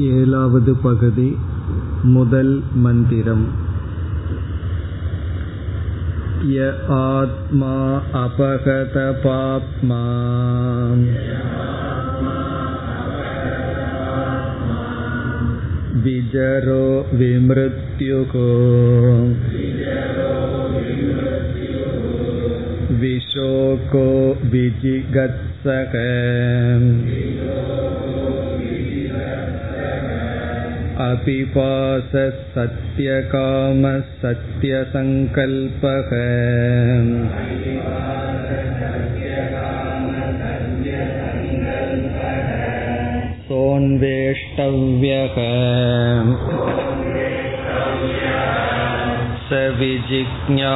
ஏழாவது பகுதி முதல் மந்திரம் य आत्मा अपगतपाप्मा विजरो विमृत्युः विशोको विजिगत्सक अपिपासः सत्यकामः सत्यसङ्कल्पः सोन्वेष्टव्यः स विजिज्ञासितव्यः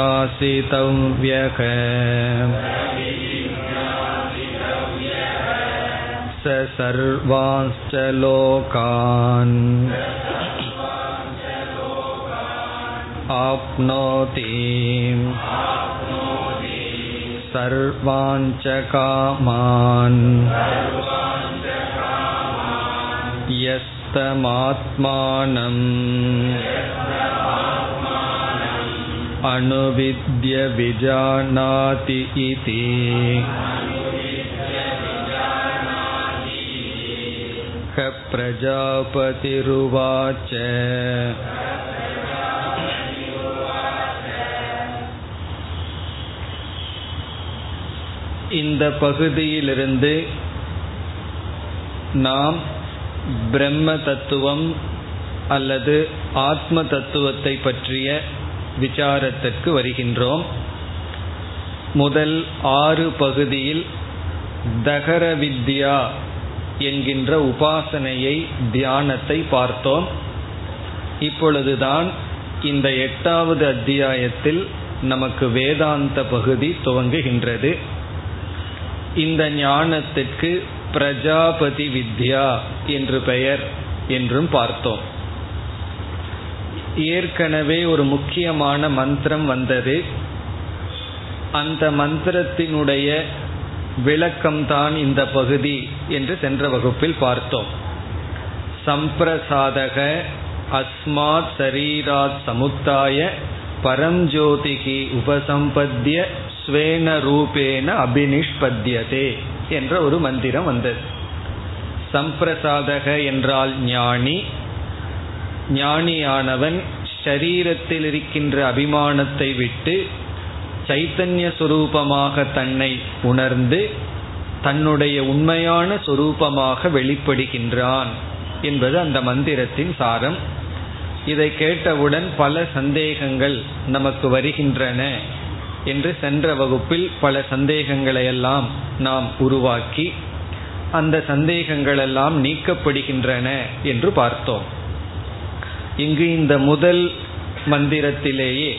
सर्वांश्च लोकान् आप्नोति सर्वाञ्च कामान् यस्तमात्मानम् अनुविद्य विजानाति इति प्रजापतिरुवाच இந்த பகுதியிலிருந்து நாம் பிரம்ம தத்துவம் அல்லது ஆத்ம தத்துவத்தை பற்றிய விசாரத்திற்கு வருகின்றோம் முதல் ஆறு பகுதியில் தகர வித்யா என்கின்ற உபாசனையை தியானத்தை பார்த்தோம். இப்பொழுதுதான் இந்த எட்டாவது அத்தியாயத்தில் நமக்கு வேதாந்த பகுதி துவங்குகின்றது. இந்த ஞானத்திற்கு பிரஜாபதி வித்யா என்று பெயர் என்றும் பார்த்தோம். ஏற்கனவே ஒரு முக்கியமான மந்திரம் வந்தது. அந்த மந்திரத்தினுடைய விளக்கம்தான் இந்த பகுதி. என்று சென்ற வகுப்பில் பார்த்தோம். சம்பிரசாதக அஸ்மாத் சரீராத் சமுத்தாய பரஞ்சோதிகி உபசம்பத்திய ஸ்வேன ரூபேன அபினிஷ்பத்தியதே என்ற ஒரு மந்திரம் வந்தது. சம்பிரசாதக என்றால் ஞானி. ஞானியானவன் ஷரீரத்தில் இருக்கின்ற அபிமானத்தை விட்டு சைத்தன்ய சுரூபமாக தன்னை உணர்ந்து தன்னுடைய உண்மையான சொரூபமாக வெளிப்படுகின்றான் என்பது அந்த மந்திரத்தின் சாரம். இதை கேட்டவுடன் பல சந்தேகங்கள் நமக்கு வருகின்றன என்று சென்ற வகுப்பில் பல சந்தேகங்களை எல்லாம் நாம் உருவாக்கி அந்த சந்தேகங்களெல்லாம் நீக்கப்படுகின்றன என்று பார்த்தோம். இங்கு இந்த முதல் மந்திரத்திலேயே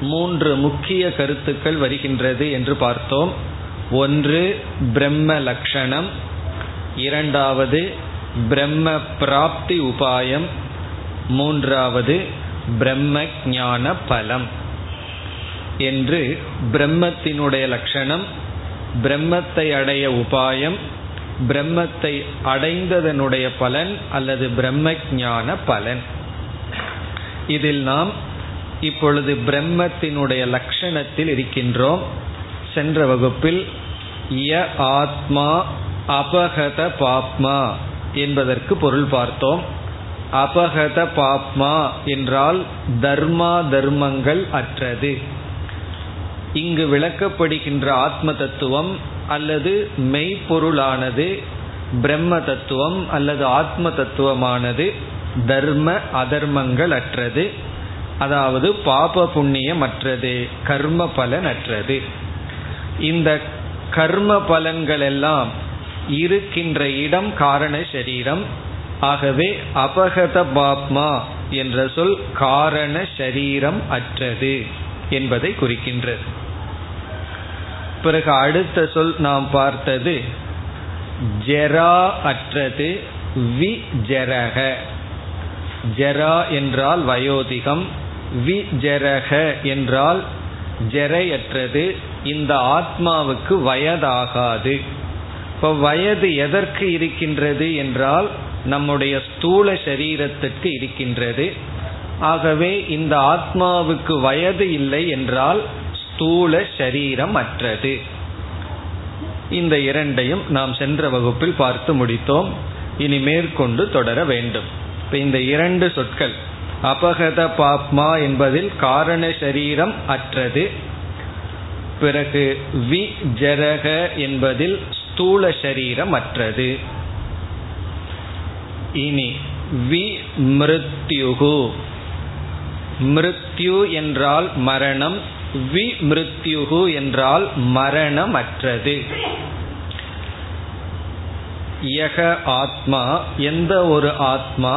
மூன்று முக்கிய கருத்துக்கள் வருகின்றது என்று பார்த்தோம். ஒன்று பிரம்ம லக்ஷணம் இரண்டாவது பிரம்ம பிராப்தி உபாயம் மூன்றாவது பிரம்ம ஞான பலம். என்று பிரம்மத்தினுடைய லட்சணம் பிரம்மத்தை அடைய உபாயம் பிரம்மத்தை அடைந்ததனுடைய பலன் அல்லது பிரம்ம ஞான பலன். இதில் நாம் இப்பொழுது பிரம்மத்தினுடைய லட்சணத்தில் இருக்கின்றோம். சென்ற வகுப்பில் ய ஆத்மா அபகத பாப்மா என்பதற்கு பொருள் பார்த்தோம். அபகத பாப்மா என்றால் தர்மா தர்மங்கள் அற்றது. இங்கு விளக்கப்படுகின்ற ஆத்ம தத்துவம் அல்லது மெய்ப்பொருளானது பிரம்ம தத்துவம் அல்லது ஆத்ம தத்துவமானது தர்ம அதர்மங்கள் அற்றது. அதாவது பாப புண்ணியம் அற்றது கர்ம பலன் அற்றது. இந்த கர்ம பலன்கள் எல்லாம் இருக்கின்ற இடம் காரண சரீரம். ஆகவே அபகத பாப்மா என்ற சொல் காரண சரீரம் அற்றது என்பதை குறிக்கின்றது. பிறகு அடுத்த சொல் நாம் பார்த்தது ஜெரா அற்றது வி ஜெரக. ஜெரா என்றால் வயோதிகம் வி ஜெரக என்றால் ஜெரையற்றது இந்த ஆத்மாவுக்கு வயதாகாது. இப்போ வயது எதற்கு இருக்கின்றது என்றால் நம்முடைய ஸ்தூல சரீரத்திற்கு இருக்கின்றது. ஆகவே இந்த ஆத்மாவுக்கு வயது இல்லை என்றால் ஸ்தூல சரீரம் அற்றது இந்த இரண்டையும் நாம் சென்ற வகுப்பில் பார்த்து முடித்தோம். இனி மேற்கொண்டு தொடர வேண்டும். இப்போ இந்த இரண்டு சொற்கள் அபகத பாப்மா என்பதில் காரண சரீரம் அற்றது. பிறகு வி ஜரக என்பதில் ஸ்தூல சரீரம் அற்றது இனி வி மிருத்யுகு. மிருத்யு என்றால் மரணம் வி மிருத்யுகு என்றால் மரணமற்றது. யக ஆத்மா எந்த ஒரு ஆத்மா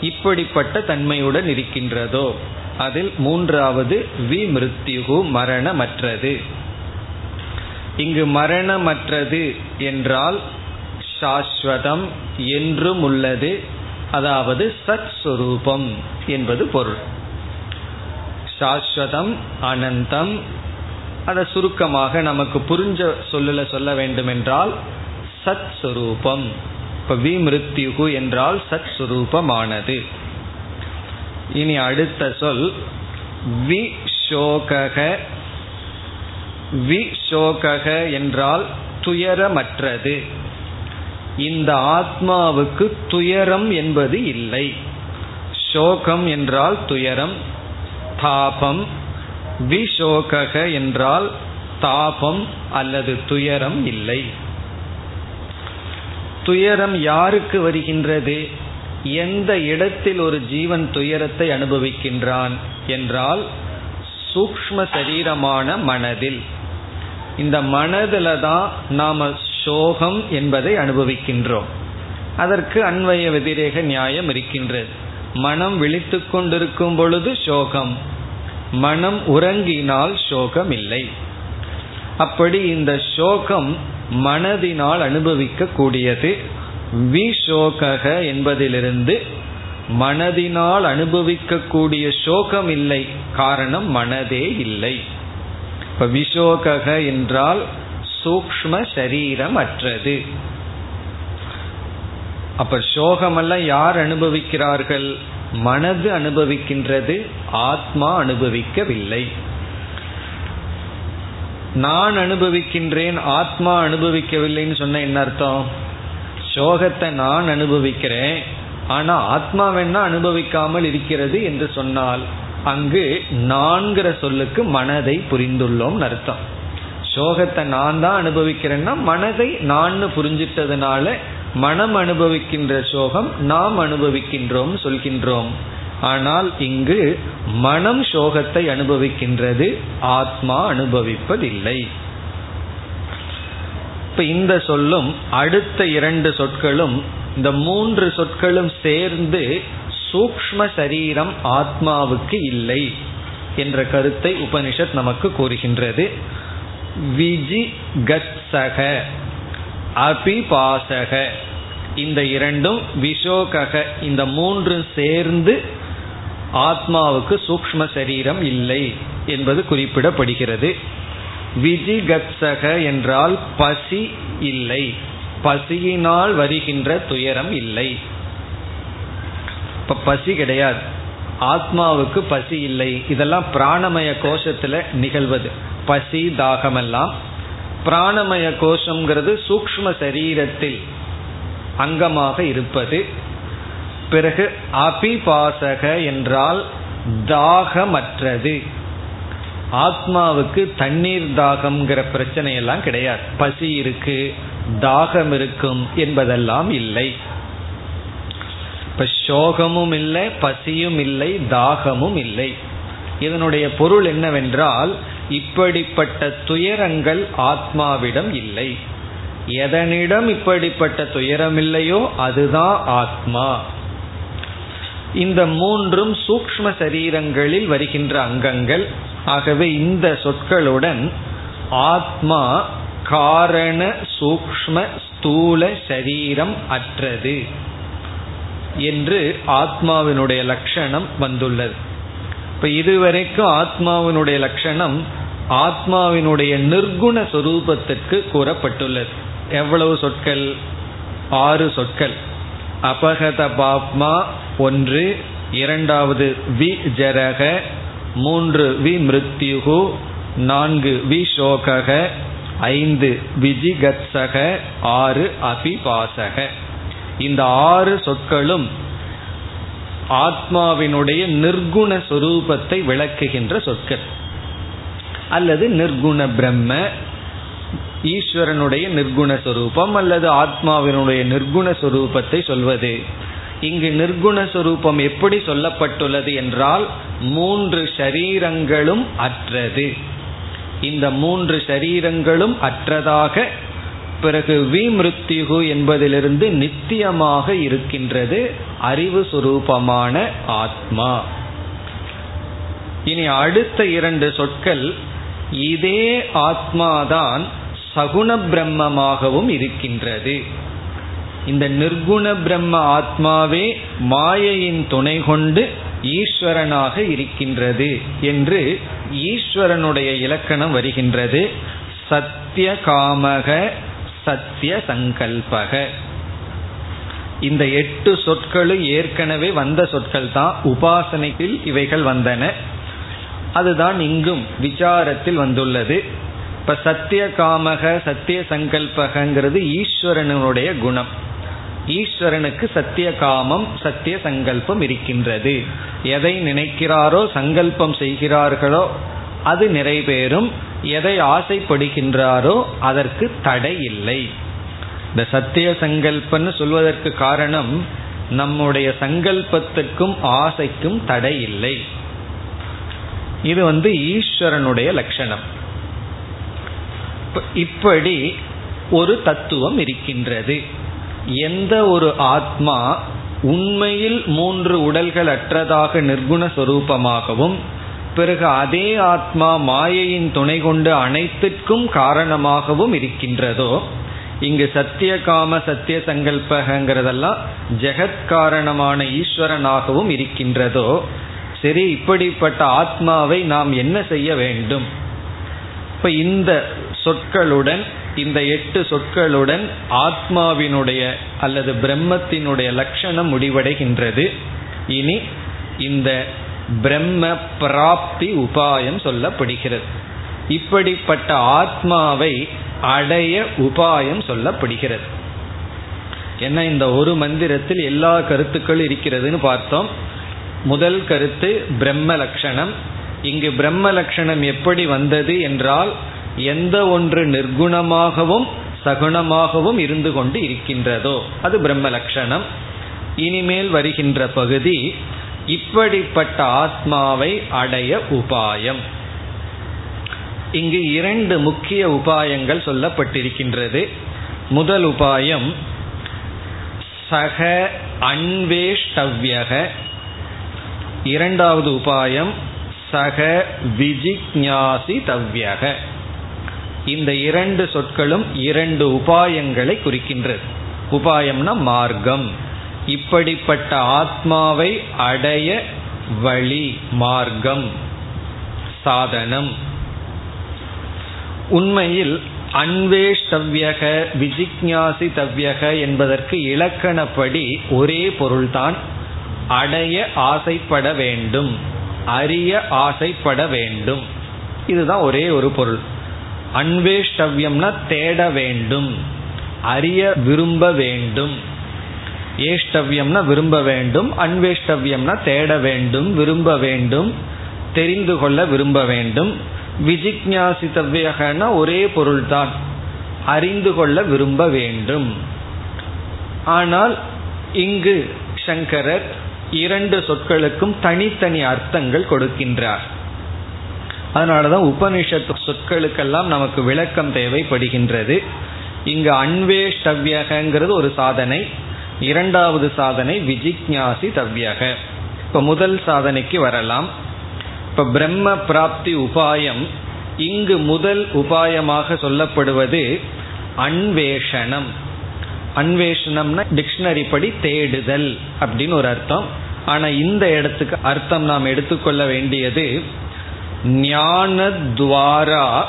இப்படிப்பட்ட தன்மையுடன் இருக்கின்றதோ அதில் மூன்றாவது விமிருத்யுகு மரணமற்றது. இங்கு மரணமற்றது என்றால் சாஸ்வதம் என்றும் உள்ளது அதாவது சத் சுரூபம் என்பது பொருள். சாஸ்வதம் அனந்தம் அதை சுருக்கமாக நமக்கு புரிஞ்ச சொல்லல சொல்ல வேண்டுமென்றால் சத் சுரூபம் இப்போ விமிருத்யுகு என்றால் சத் சுரூபமானது இனி அடுத்த சொல் விஷோகக விஷோகக என்றால் துயரமற்றது. இந்த ஆத்மாவுக்கு துயரம் என்பது இல்லை. சோகம் என்றால் துயரம் தாபம். விஷோகக என்றால் தாபம் அல்லது துயரம் இல்லை. துயரம் யாருக்கு வருகின்றது? எந்த இடத்தில் ஒரு ஜீவன் துயரத்தை அனுபவிக்கின்றான் என்றால் சூக்ம சரீரமான மனதில். இந்த மனதில் தான் நாம் சோகம் என்பதை அனுபவிக்கின்றோம். அதற்கு அன்வய வெதிரேக நியாயம் இருக்கின்றது. மனம் விழித்து கொண்டிருக்கும் பொழுது சோகம். மனம் உறங்கினால் சோகம் இல்லை அப்படி இந்த சோகம் மனதினால் அனுபவிக்க கூடியது விஷோக என்பதிலிருந்து மனதினால் அனுபவிக்கக்கூடிய சோகம் இல்லை காரணம் மனதே இல்லை. இப்ப விஷோக என்றால் சூக்ம சரீரம் அற்றது அப்ப சோகமெல்லாம் யார் அனுபவிக்கிறார்கள்? மனது அனுபவிக்கின்றது ஆத்மா அனுபவிக்கவில்லை. நான் அனுபவிக்கின்றேன் ஆத்மா அனுபவிக்கவில்லைன்னு சொன்ன என்ன அர்த்தம்? சோகத்தை நான் அனுபவிக்கிறேன் ஆனா ஆத்மா வேணா அனுபவிக்காமல் இருக்கிறது என்று சொன்னால் அங்கு நான்கிற சொல்லுக்கு மனதை புரிந்துள்ளோம் அர்த்தம். சோகத்தை நான் தான் அனுபவிக்கிறேன்னா மனதை நான் புரிஞ்சிட்டதுனால மனம் அனுபவிக்கின்ற சோகம் நாம் அனுபவிக்கின்றோம் சொல்கின்றோம். ஆனால் இங்கு மனம் சோகத்தை அனுபவிக்கின்றது ஆத்மா அனுபவிப்பதில்லை. இப்ப இந்த சொல்லும் அடுத்த இரண்டு சொற்களும் இந்த மூன்று சொற்களும் சேர்ந்து சூக்ம சரீரம் ஆத்மாவுக்கு இல்லை என்ற கருத்தை உபனிஷத் நமக்கு கூறுகின்றது. விஜி கத்சக அபிபாசக இந்த இரண்டும் விஷோகக இந்த மூன்றும் சேர்ந்து ஆத்மாவுக்கு சூக்ம சரீரம் இல்லை என்பது குறிப்பிடப்படுகிறது. விஜிகப்சக என்றால் பசி இல்லை. பசியினால் வருகின்ற துயரம் இல்லை. இப்ப பசி கிடையாது. ஆத்மாவுக்கு பசி இல்லை. இதெல்லாம் பிராணமய கோஷத்துல நிகழ்வது. பசி தாகமெல்லாம். பிராணமய கோஷம்ங்கிறது சூக்ம சரீரத்தில் அங்கமாக இருப்பது. பிறகு அபிபாசக என்றால் தாகமற்றது. ஆத்மாவுக்கு தண்ணீர் தாகம்ங்கிற பிரச்சனை எல்லாம் கிடையாது. பசி இருக்கு தாகம் இருக்கும் என்பதெல்லாம் இல்லை. இப்ப சோகமும் இல்லை பசியும் இல்லை தாகமும் இல்லை. இதனுடைய பொருள் என்னவென்றால் இப்படிப்பட்ட துயரங்கள் ஆத்மாவிடம் இல்லை. எதனிடம் இப்படிப்பட்ட துயரம் இல்லையோ அதுதான் ஆத்மா. இந்த மூன்றும் சூக்ம சரீரங்களில் வருகின்ற அங்கங்கள். ஆகவே இந்த சொற்களுடன் ஆத்மா காரண சூக்ம ஸ்தூல சரீரம் அற்றது என்று ஆத்மாவினுடைய லட்சணம் வந்துள்ளது. இப்ப இதுவரைக்கும் ஆத்மாவினுடைய லட்சணம் ஆத்மாவினுடைய நிர்குண சொரூபத்திற்கு கூறப்பட்டுள்ளது. எவ்வளவு சொற்கள்? ஆறு சொற்கள். அபகத பாப்மா ஒன்று இரண்டாவது வி ஜரக மூன்று வி மிருத்யுகு நான்கு வி சோகக ஐந்து விஜிகத்சக ஆறு அபிபாசக. இந்த ஆறு சொற்களும் ஆத்மாவினுடைய நிர்குண சொரூபத்தை விளக்குகின்ற சொற்கள். அல்லது நிர்குண பிரம்ம ஈஸ்வரனுடைய நிர்குண சொரூபம் அல்லது ஆத்மாவினுடைய நிர்குண சொரூபத்தை சொல்வது. இங்கு நிர்குணஸ்வரூபம் எப்படி சொல்லப்பட்டுள்ளது என்றால் மூன்று ஷரீரங்களும் அற்றது. இந்த மூன்று ஷரீரங்களும் அற்றதாக பிறகு விமிருத்யுகு என்பதிலிருந்து நித்தியமாக இருக்கின்றது அறிவு சுரூபமான ஆத்மா. இனி அடுத்த இரண்டு சொற்கள் இதே ஆத்மாதான் சகுண பிரம்மமாகவும் இருக்கின்றது. இந்த நிர்குண பிரம்ம ஆத்மாவே மாயையின் துணை கொண்டு ஈஸ்வரனாக இருக்கின்றது என்று ஈஸ்வரனுடைய இலக்கணம் வருகின்றது. சத்திய காமக சத்திய சங்கல்பக. இந்த எட்டு சொற்களும் ஏற்கனவே வந்த சொற்கள் தான். உபாசனையில் இவைகள் வந்தன. அதுதான் இங்கும் விசாரத்தில் வந்துள்ளது. இப்ப சத்திய காமக சத்திய சங்கல்பகங்கிறது ஈஸ்வரனுடைய குணம். ஈஸ்வரனுக்கு சத்திய காமம் சத்திய சங்கல்பம் இருக்கின்றது. எதை நினைக்கிறாரோ சங்கல்பம் செய்கிறார்களோ அது நிறைவேறும். எதை ஆசைப்படுகின்றாரோ அதற்கு தடை இல்லை. இந்த சத்திய சங்கல்பன்னு சொல்வதற்கு காரணம் நம்முடைய சங்கல்பத்துக்கும் ஆசைக்கும் தடை இல்லை. இது வந்து ஈஸ்வரனுடைய லட்சணம். இப்படி ஒரு தத்துவம் இருக்கின்றது. எந்த ஒரு ஆத்மா உண்மையில் மூன்று உடல்கள் அற்றதாக நிர்குண சொரூபமாகவும் பிறகு அதே ஆத்மா மாயையின் துணை கொண்டு அனைத்திற்கும் காரணமாகவும் இருக்கின்றதோ இங்கு சத்திய காம சத்திய சங்கல்பகங்கிறதெல்லாம் ஜெகத் காரணமான ஈஸ்வரனாகவும் இருக்கின்றதோ சரி இப்படிப்பட்ட ஆத்மாவை நாம் என்ன செய்ய வேண்டும்? இப்ப இந்த சொற்களுடன் இந்த எட்டு சொற்களுடன் ஆத்மாவினுடைய அல்லது பிரம்மத்தினுடைய லட்சணம் முடிவடைகின்றது. இனி இந்த பிரம்ம பிராப்தி உபாயம் சொல்லப்படுகிறது. இப்படிப்பட்ட ஆத்மாவை அடைய உபாயம் சொல்லப்படுகிறது. என்ன இந்த ஒரு மந்திரத்தில் எல்லா கருத்துக்களும் இருக்கிறதுன்னு பார்த்தோம். முதல் கருத்து பிரம்ம லட்சணம். இங்கு பிரம்ம லட்சணம் எப்படி வந்தது என்றால் எந்த ஒன்று நிர்குணமாகவும் சகுணமாகவும் இருந்து கொண்டு இருக்கின்றதோ அது பிரம்ம லட்சணம் இனிமேல் வருகின்ற பகுதி இப்படிப்பட்ட ஆத்மாவை அடைய உபாயம். இங்கு இரண்டு முக்கிய உபாயங்கள் சொல்லப்பட்டிருக்கின்றது. முதல் உபாயம் சக அன்வேஷ்டவ்யக. இரண்டாவது உபாயம் சக விஜிக்ஞாசி தவ்யக இந்த இரண்டு சொற்களும் இரண்டு உபாயங்களை குறிக்கின்றது. உபாயம்னா மார்க்கம். இப்படிப்பட்ட ஆத்மாவை அடைய வழி மார்க்கம் சாதனம். உண்மையில் அன்வேஷ்டவ்யக விஜிக்ஞாசி தவ்யக என்பதற்கு இலக்கணப்படி ஒரே பொருள்தான். அடைய ஆசைப்பட வேண்டும் அறிய ஆசைப்பட வேண்டும். இதுதான் ஒரே ஒரு பொருள். அன்வேஷ்டவ்யம்னா தேட வேண்டும் அறிய விரும்ப வேண்டும். ஏஷ்டவ்யம்னா விரும்ப வேண்டும் அன்வேஷ்டவ்யம்னா தேட வேண்டும் விரும்ப வேண்டும் தெரிந்து கொள்ள விரும்ப வேண்டும். விஜிக்ஞாசித்தவ்யகனா ஒரே பொருள்தான் அறிந்து கொள்ள விரும்ப வேண்டும். ஆனால் இங்கு சங்கரர் இரண்டு சொற்களுக்கும் தனித்தனி அர்த்தங்கள் கொடுக்கின்றார். அதனாலதான் உபனிஷத்து சொற்களுக்கெல்லாம் நமக்கு விளக்கம் தேவைப்படுகின்றது. இங்கு அன்வேஷ்டவ்யகங்கிறது ஒரு சாதனை இரண்டாவது சாதனை விஜிக்ஞாசி தவ்யக. இப்ப முதல் சாதனைக்கு வரலாம். இப்ப பிரம்ம பிராப்தி உபாயம் இங்கு முதல் உபாயமாக சொல்லப்படுவது அன்வேஷணம். அன்வேஷணம்னா டிக்ஷனரி படி தேடுதல் அப்படின்னு ஒரு அர்த்தம். ஆனா இந்த இடத்துக்கு அர்த்தம் நாம் எடுத்துக்கொள்ள வேண்டியது ஞானத்வாரா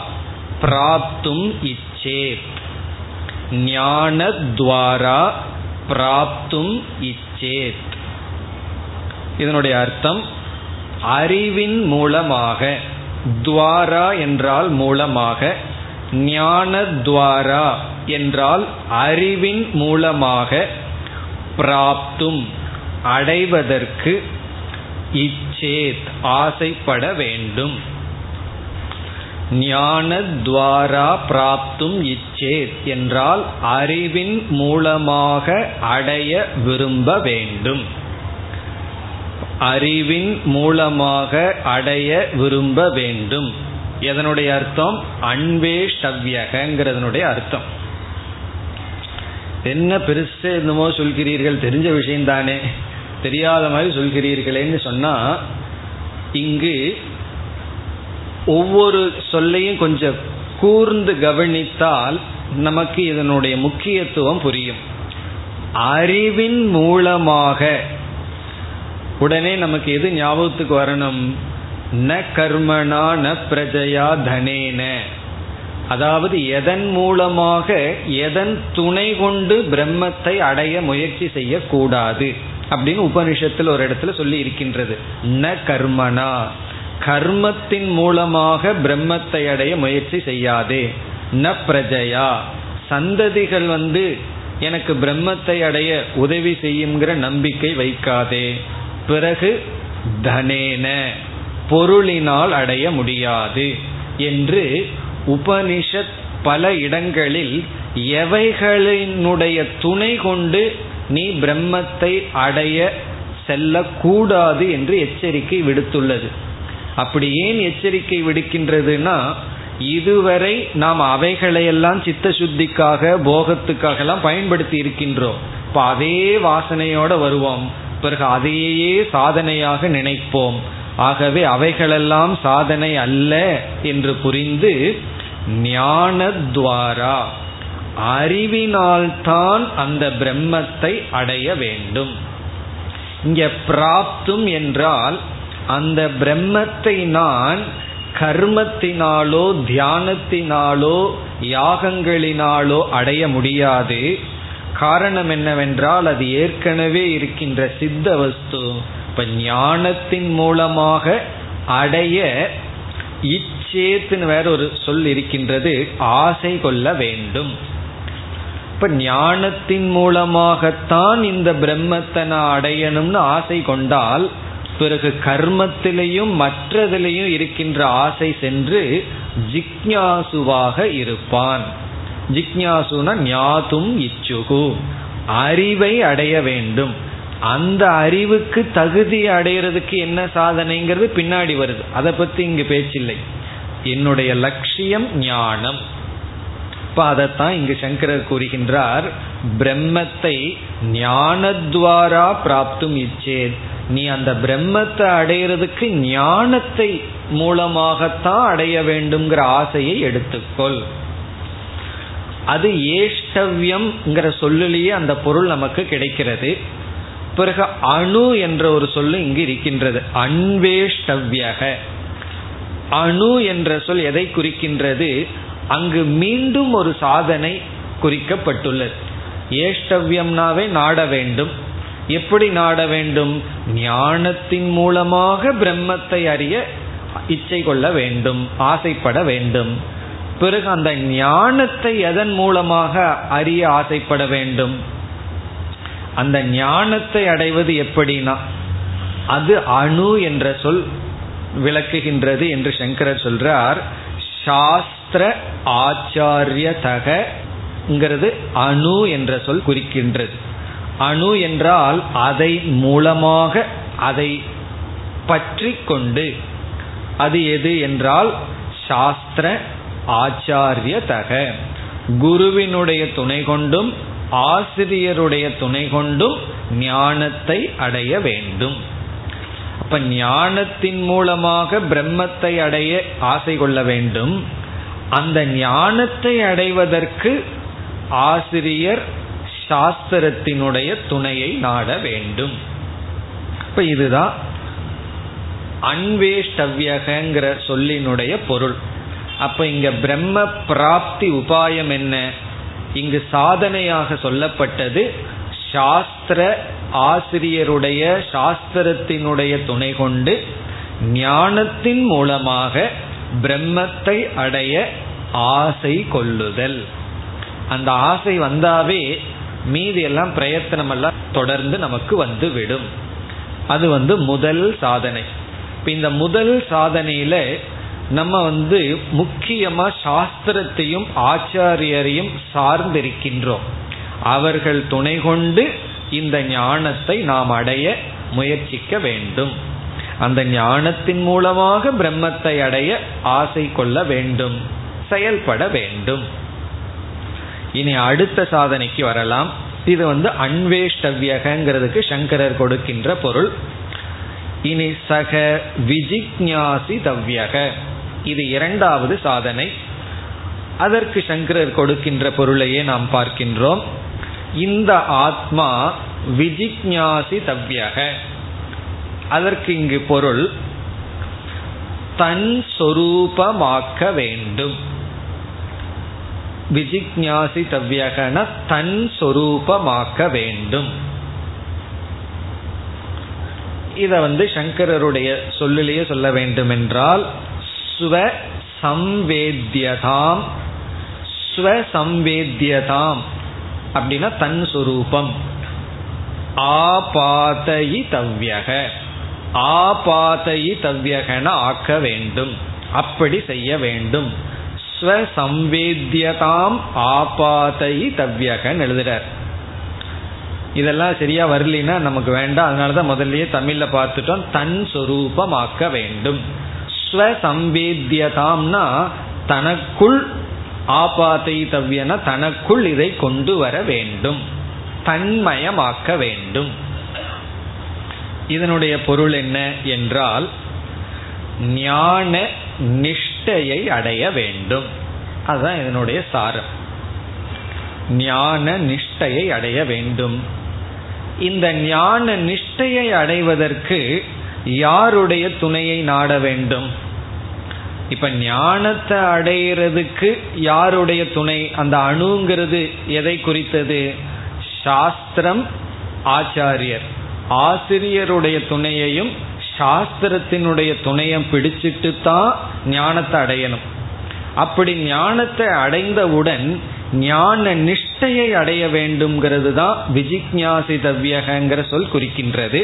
பிராப்தும் இச்சேத். ஞானத்வாரா பிராப்தும் இச்சேத். இதனுடைய அர்த்தம் அறிவின் மூலமாக துவாரா என்றால் மூலமாக ஞானத்வாரா என்றால் அறிவின் மூலமாக பிராப்தும் அடைவதற்கு இச்சேத் ஆசைப்பட வேண்டும். ஞானத்வாரா பிராப்தும் இச்சேத் என்றால் அறிவின் மூலமாக அடைய விரும்ப வேண்டும். அறிவின் மூலமாக அடைய விரும்ப வேண்டும். எதனுடைய அர்த்தம்? அன்வேஷ்டவ்யகங்கிறதனுடைய அர்த்தம். என்ன பெருசு என்னமோ சொல்கிறீர்கள் தெரிஞ்ச விஷயம்தானே. தெரியாத மாதிரி சொல்கிறீர்களேன்னு சொன்னா இங்கு ஒவ்வொரு சொல்லையும் கொஞ்சம் கூர்ந்து கவனித்தால் நமக்கு இதனுடைய முக்கியத்துவம் புரியும். அறிவின் மூலமாக உடனே நமக்கு எது ஞாபகத்துக்கு வரணும்? ந கர்மனா ந பிரஜயா தனேன. அதாவது எதன் மூலமாக எதன் துணை கொண்டு பிரம்மத்தை அடைய முயற்சி செய்யக்கூடாது. அப்படின்னு உபனிஷத்தில் ஒரு இடத்துல சொல்லி இருக்கின்றது. ந கர்மனா. கர்மத்தின் மூலமாக பிரம்மத்தை அடைய முயற்சி செய்யாதே. ந பிரஜையா. சந்ததிகள் வந்து எனக்கு பிரம்மத்தை அடைய உதவி செய்யுங்கிற நம்பிக்கை வைக்காதே. பிறகு தனேன. பொருளினால் அடைய முடியாது என்று உபனிஷத் பல இடங்களில் எவைகளினுடைய துணை கொண்டு நீ பிரம்மத்தை அடைய செல்லக்கூடாது என்று எச்சரிக்கை விடுத்துள்ளது. அப்படி ஏன் எச்சரிக்கை விடுக்கின்றதுன்னா இதுவரை நாம் அவைகளையெல்லாம் சித்த சுத்திக்காக போகத்துக்காக எல்லாம் பயன்படுத்தி இருக்கின்றோம். இப்போ அதே வாசனையோட வருவோம். பிறகு அதையே சாதனையாக நினைப்போம். ஆகவே அவைகளெல்லாம் சாதனை அல்ல என்று புரிந்து ஞானத்வாரா அறிவினால்தான் அந்த பிரம்மத்தை அடைய வேண்டும். இங்க பிராப்தும் என்றால் அந்த பிரம்மத்தை நான் கர்மத்தினாலோ தியானத்தினாலோ யாகங்களினாலோ அடைய முடியாது. காரணம் என்னவென்றால் அது ஏற்கனவே இருக்கின்ற சித்த வஸ்து. இப்ப ஞானத்தின் மூலமாக அடைய இச்சேத்துன்னு வேற ஒரு சொல் இருக்கின்றது ஆசை கொள்ள வேண்டும். இப்ப ஞானத்தின் மூலமாகத்தான் இந்த பிரம்மத்தை நான் அடையணும்னு ஆசை கொண்டால் பிறகு கர்மத்திலையும் மற்றதிலையும் இருக்கின்ற ஆசை சென்று ஜிக்ஞாசுவாக இருப்பான். ஜிக்ஞாசுன ஞாதும் இச்சுகு. அறிவை அடைய வேண்டும். அந்த அறிவுக்கு தகுதி அடையிறதுக்கு என்ன சாதனைங்கிறது பின்னாடி வருது. அதை பத்தி இங்கு பேச்சில்லை. என்னுடைய லட்சியம் ஞானம். இப்ப அதைத்தான் இங்கு சங்கரர் கூறுகின்றார் பிரம்மத்தை ஞானத்வாரா பிராப்தும் இச்சேத். நீ அந்த பிரம்மத்தை அடையிறதுக்கு ஞானத்தை மூலமாகத்தான் அடைய வேண்டும்ங்கிற ஆசையை எடுத்துக்கொள். அது ஏஷ்டவ்யம்ங்கிற சொல்லிலேயே அந்த பொருள் நமக்கு கிடைக்கிறது. பிறகு அணு என்ற ஒரு சொல்லு இங்கு இருக்கின்றது. அன்வேஷ்டவ்யக. அணு என்ற சொல் எதை குறிக்கின்றது? அங்கு மீண்டும் ஒரு சாதனை குறிக்கப்பட்டுள்ளது. ஏஷ்டவ்யம்னாவே நாட வேண்டும். எப்படி நாட வேண்டும்? ஞானத்தின் மூலமாக பிரம்மத்தை அறிய இச்சை கொள்ள வேண்டும் ஆசைப்பட வேண்டும். பிறகு அந்த ஞானத்தை எதன் மூலமாக அறிய ஆசைப்பட வேண்டும்? அந்த ஞானத்தை அடைவது எப்படின்னா அது அணு என்ற சொல் விளக்குகின்றது என்று சங்கரர் சொல்றார். சாஸ்திர ஆச்சாரியதகிறது அணு என்ற சொல் குறிக்கின்றது. அணு என்றால் அதை மூலமாக அதை பற்றி கொண்டு அது எது என்றால் சாஸ்திர ஆச்சாரியதக. குருவினுடைய துணை கொண்டும் ஆசிரியருடைய துணை கொண்டும் ஞானத்தை அடைய வேண்டும். அப்ப ஞானத்தின் மூலமாக பிரம்மத்தை அடைய ஆசை கொள்ள வேண்டும். அந்த ஞானத்தை அடைவதற்கு ஆசிரியர் சாஸ்திரத்தினுடைய துணையை நாட வேண்டும். இப்ப இதுதான் அன்வேஷ்டவ்யகங்கிற சொல்லினுடைய பொருள். அப்ப இங்க பிரம்ம பிராப்தி உபாயம் என்ன? இங்கு சாதனையாக சொல்லப்பட்டது சாஸ்திர ஆசிரியருடைய சாஸ்திரத்தினுடைய துணை கொண்டு ஞானத்தின் மூலமாக பிரம்மத்தை அடைய ஆசை கொள்ளுதல். அந்த ஆசை வந்தாவே மீதி எல்லாம் பிரயத்தனம் எல்லாம் தொடர்ந்து நமக்கு வந்து விடும் அது வந்து முதல் சாதனை. இப்போ இந்த முதல் சாதனையில நம்ம வந்து முக்கியமா சாஸ்திரத்தையும் ஆச்சாரியரையும் சார்ந்திருக்கின்றோம். அவர்கள் துணை கொண்டு இந்த ஞானத்தை நாம் அடைய முயற்சிக்க வேண்டும். அந்த ஞானத்தின் மூலமாக பிரம்மத்தை அடைய ஆசை கொள்ள வேண்டும் செயல்பட வேண்டும். இனி அடுத்த சாதனைக்கு வரலாம். இது வந்து அன்வேஷ்டவியகங்கிறதுக்கு சங்கரர் கொடுக்கின்ற பொருள். இனி சக விஜிக்ஞாசி தவ்யக. இது இரண்டாவது சாதனை. அதற்கு சங்கரர் கொடுக்கின்ற பொருளையே நாம் பார்க்கின்றோம். இந்த ஆத்மா விஜிக்ஞாசி தவ்யக. அதற்கு இங்கு பொருள் தன் சொரூபமாக்க வேண்டும். விஜிக்ஞாசி தவ்யகன தன் சொரூபமாக்க வேண்டும். இத வந்து சங்கரருடைய சொல்லிலேயே சொல்ல வேண்டும் என்றால் ஸ்வ சம்வேத்தியதாம் ஸ்வ சம்வேத்தியதாம் அப்படின்னா தன் சுரூபம். ஆபாதயி தவ்யக ஆபாதயி தவ்யகன ஆக்க வேண்டும். அப்படி செய்ய வேண்டும். ஸ்வசம்வேத்தியதாம் ஆபாதயி தவ்யகன் எழுதுறார். இதெல்லாம் சரியா வரலினா நமக்கு வேண்டாம். அதனாலதான் முதல்லயே தமிழ்ல பார்த்துட்டோம். தன் சொரூபமாக்க வேண்டும். ஸ்வசம்வேத்தியதாம்னா தனக்குள் ஆபாத்தை தவ்யன தனக்குள் இதை கொண்டு வர வேண்டும். தன்மயமாக்க வேண்டும். இதனுடைய பொருள் என்ன என்றால் ஞான நிஷ்டையை அடைய வேண்டும். அதுதான் இதனுடைய சாரம். ஞான நிஷ்டையை அடைய வேண்டும். இந்த ஞான நிஷ்டையை அடைவதற்கு யாருடைய துணையை நாட வேண்டும்? இப்ப ஞானத்தை அடையிறதுக்கு யாருடைய துணை? அந்த அணுங்கிறது எதை குறித்தது? சாஸ்திரம் ஆச்சாரியர். ஆசிரியருடைய துணையையும் சாஸ்திரத்தினுடைய துணையும் பிடிச்சிட்டு தான் ஞானத்தை அடையணும். அப்படி ஞானத்தை அடைந்தவுடன் ஞான நிஷ்டையை அடைய வேண்டும்ங்கிறது தான் விஜிக்ஞாசிதவ்யகங்கிற சொல் குறிக்கின்றது.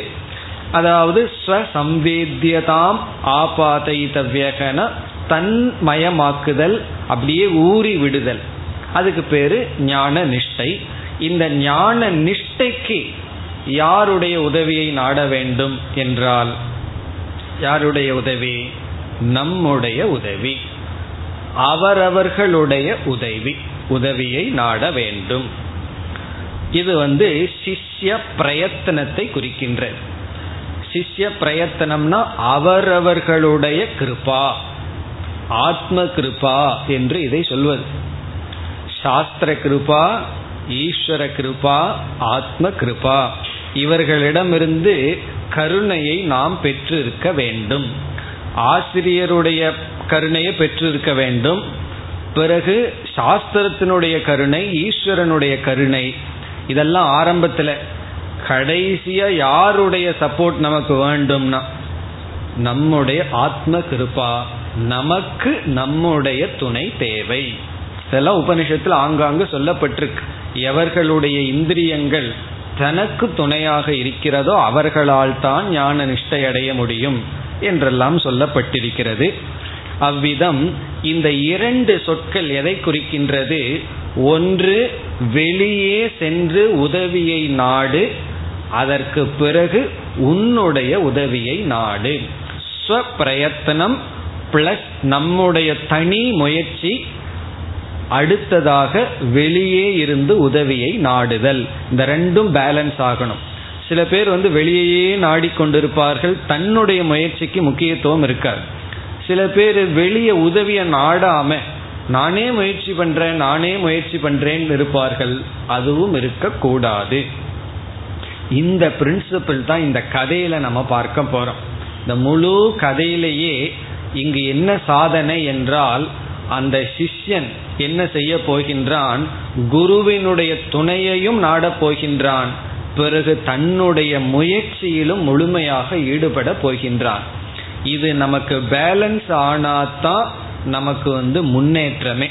அதாவது ஸ்வசம்வேத்தியதாம் ஆபாதைதவ்யகன தன்மயமாக்குதல் அப்படியே ஊறி விடுதல். அதுக்கு பேரு ஞான நிஷ்டை. இந்த ஞான நிஷ்டைக்கு யாருடைய உதவியை நாட வேண்டும் என்றால் யாருடைய உதவி? நம்முடைய உதவி. அவரவர்களுடைய உதவி உதவியை நாட வேண்டும். இது வந்து சிஷ்ய பிரயத்தனத்தை குறிக்கின்றது. சிஷ்ய பிரயத்தனம்னா அவரவர்களுடைய கிருபா. ஆத்ம கிருபா என்று இதை சொல்வது. சாஸ்திர கிருபா ஈஸ்வர கிருபா ஆத்ம கிருபா. இவர்களிடமிருந்து கருணையை நாம் பெற்றிருக்க வேண்டும். ஆசிரியருடைய கருணையை பெற்றிருக்க வேண்டும். பிறகு சாஸ்திரத்தினுடைய கருணை ஈஸ்வரனுடைய கருணை. இதெல்லாம் ஆரம்பத்தில். கடைசியா யாருடைய சப்போர்ட் நமக்கு வேண்டும்னா நம்முடைய ஆத்ம கிருப்பா நமக்கு நம்முடைய துணை தேவை. இதெல்லாம் உபனிஷத்தில் ஆங்காங்கு சொல்லப்பட்டிருக்கு. எவர்களுடைய இந்திரியங்கள் தனக்கு துணையாக இருக்கிறதோ அவர்களால் தான் ஞான நிஷ்டை அடைய முடியும் என்றெல்லாம் சொல்லப்பட்டிருக்கிறது. அவ்விதம் இந்த இரண்டு சொற்கள் எதை குறிக்கின்றது? ஒன்று வெளியே சென்று உதவியை நாடு அதற்கு பிறகு உன்னுடைய உதவியை நாடு. ஸ்வப்பிரயத்தனம் பிளஸ் நம்முடைய தனி முயற்சி அடுத்ததாக வெளியே இருந்து உதவியை நாடுதல். இந்த ரெண்டும் பேலன்ஸ் ஆகணும். சில பேர் வந்து வெளியே நாடிக்கொண்டிருப்பார்கள். தன்னுடைய முயற்சிக்கு முக்கியத்துவம் இருக்காது. சில பேர் வெளியே உதவியை நாடாம நானே முயற்சி பண்றேன் நானே முயற்சி பண்றேன் இருப்பார்கள். அதுவும் இருக்கக்கூடாது. இந்த பிரின்சிபிள் தான் இந்த கதையில நம்ம பார்க்க போறோம். இந்த முழு கதையிலேயே இங்கு என்ன சாதனை என்றால் அந்த சிஷ்யன் என்ன செய்ய போகின்றான்? குருவினுடைய துணையையும் நாடப் போகின்றான். பிறகு தன்னுடைய முயற்சியிலும் முழுமையாக ஈடுபட போகின்றான். இது நமக்கு பேலன்ஸ் ஆனாதான் நமக்கு வந்து முன்னேற்றமே.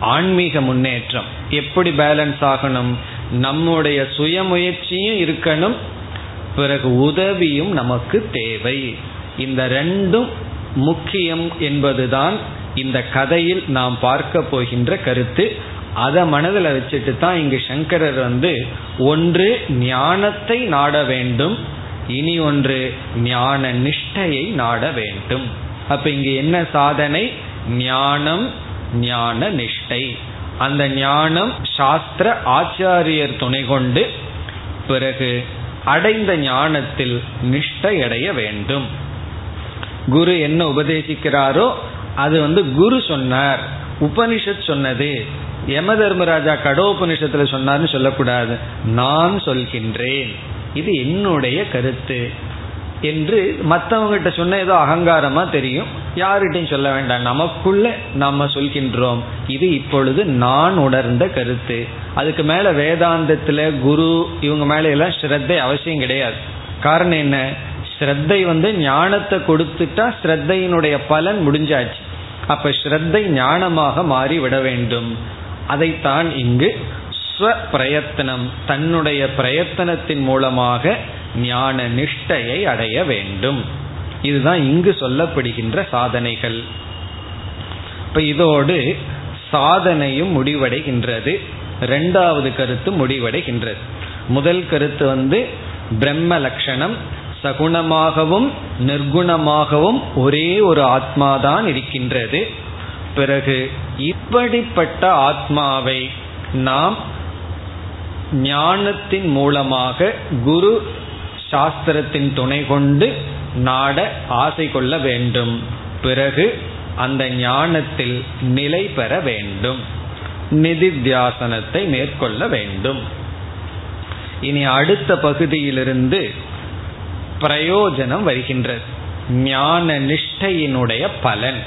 ஆன்மீக முன்னேற்றம். எப்படி பேலன்ஸ் ஆகணும்? நம்முடைய சுயமுயற்சியும் இருக்கணும். பிறகு உதவியும் நமக்கு தேவை. இந்த ரெண்டும் முக்கியம் என்பதுதான் இந்த கதையில் நாம் பார்க்க போகின்ற கருத்து. அதை மனதில் வச்சுட்டு தான் இங்கு சங்கரர் வந்து ஒன்று ஞானத்தை நாட வேண்டும் இனி ஒன்று ஞான நிஷ்டையை நாட வேண்டும். அப்ப இங்கு என்ன சாதனை? ஞானம் ஞான நிஷ்டை. அந்த ஞானம் சாஸ்திர ஆச்சாரியர் துணை கொண்டு பிறகு அடைந்த ஞானத்தில் நிஷ்டை அடைய வேண்டும். குரு என்ன உபதேசிக்கிறாரோ அது வந்து குரு சொன்னார். உபனிஷத் சொன்னது. யம தர்மராஜா கடோபனிஷத்துல சொன்னார்னு சொல்லக்கூடாது. நான் சொல்கின்றேன். இது என்னுடைய கருத்து என்று மற்றவங்ககிட்ட சொன்ன ஏதோ அகங்காரமா தெரியும். யார்கிட்டையும் சொல்ல வேண்டாம். நமக்குள்ள நம்ம சொல்கின்றோம். இது இப்பொழுது நான் உணர்ந்த கருத்து. அதுக்கு மேல வேதாந்தத்துல குரு இவங்க மேல எல்லாம் ஸ்ரத்தை அவசியம் கிடையாது. காரணம் என்ன? ஸ்ரத்தை வந்து ஞானத்தை கொடுத்துட்டா ஸ்ரத்தையினுடைய பலன் முடிஞ்சாச்சு. அப்ப ஸ்ரத்தை ஞானமாக மாறி விட வேண்டும். அதைத்தான் இங்கு ஸ்வ பிரயத்தனம் தன்னுடைய பிரயத்தனத்தின் மூலமாக ஞான நிஷ்டையை அடைய வேண்டும். இதுதான் இங்கு சொல்லப்படுகின்ற சாதனைகள். இப்ப இதோடு சாதனையும் முடிவடைகின்றது. ரெண்டாவது கருத்து முடிவடைகின்றது. முதல் கருத்து வந்து பிரம்ம லட்சணம் சகுணமாகவும் நிர்குணமாகவும் ஒரே ஒரு ஆத்மாதான் இருக்கின்றது. பிறகு இப்படிப்பட்ட ஆத்மாவை நாம் ஞானத்தின் மூலமாக குரு சாஸ்திரத்தின் துணை கொண்டு நாட ஆசை கொள்ள வேண்டும். பிறகு அந்த ஞானத்தில் நிலை பெற வேண்டும். நிதித்தியாசனத்தை மேற்கொள்ள வேண்டும். இனி அடுத்த பகுதியிலிருந்து பிரயோஜனம் வருகின்றது. ஞான நிஷ்டையினுடைய பலன்.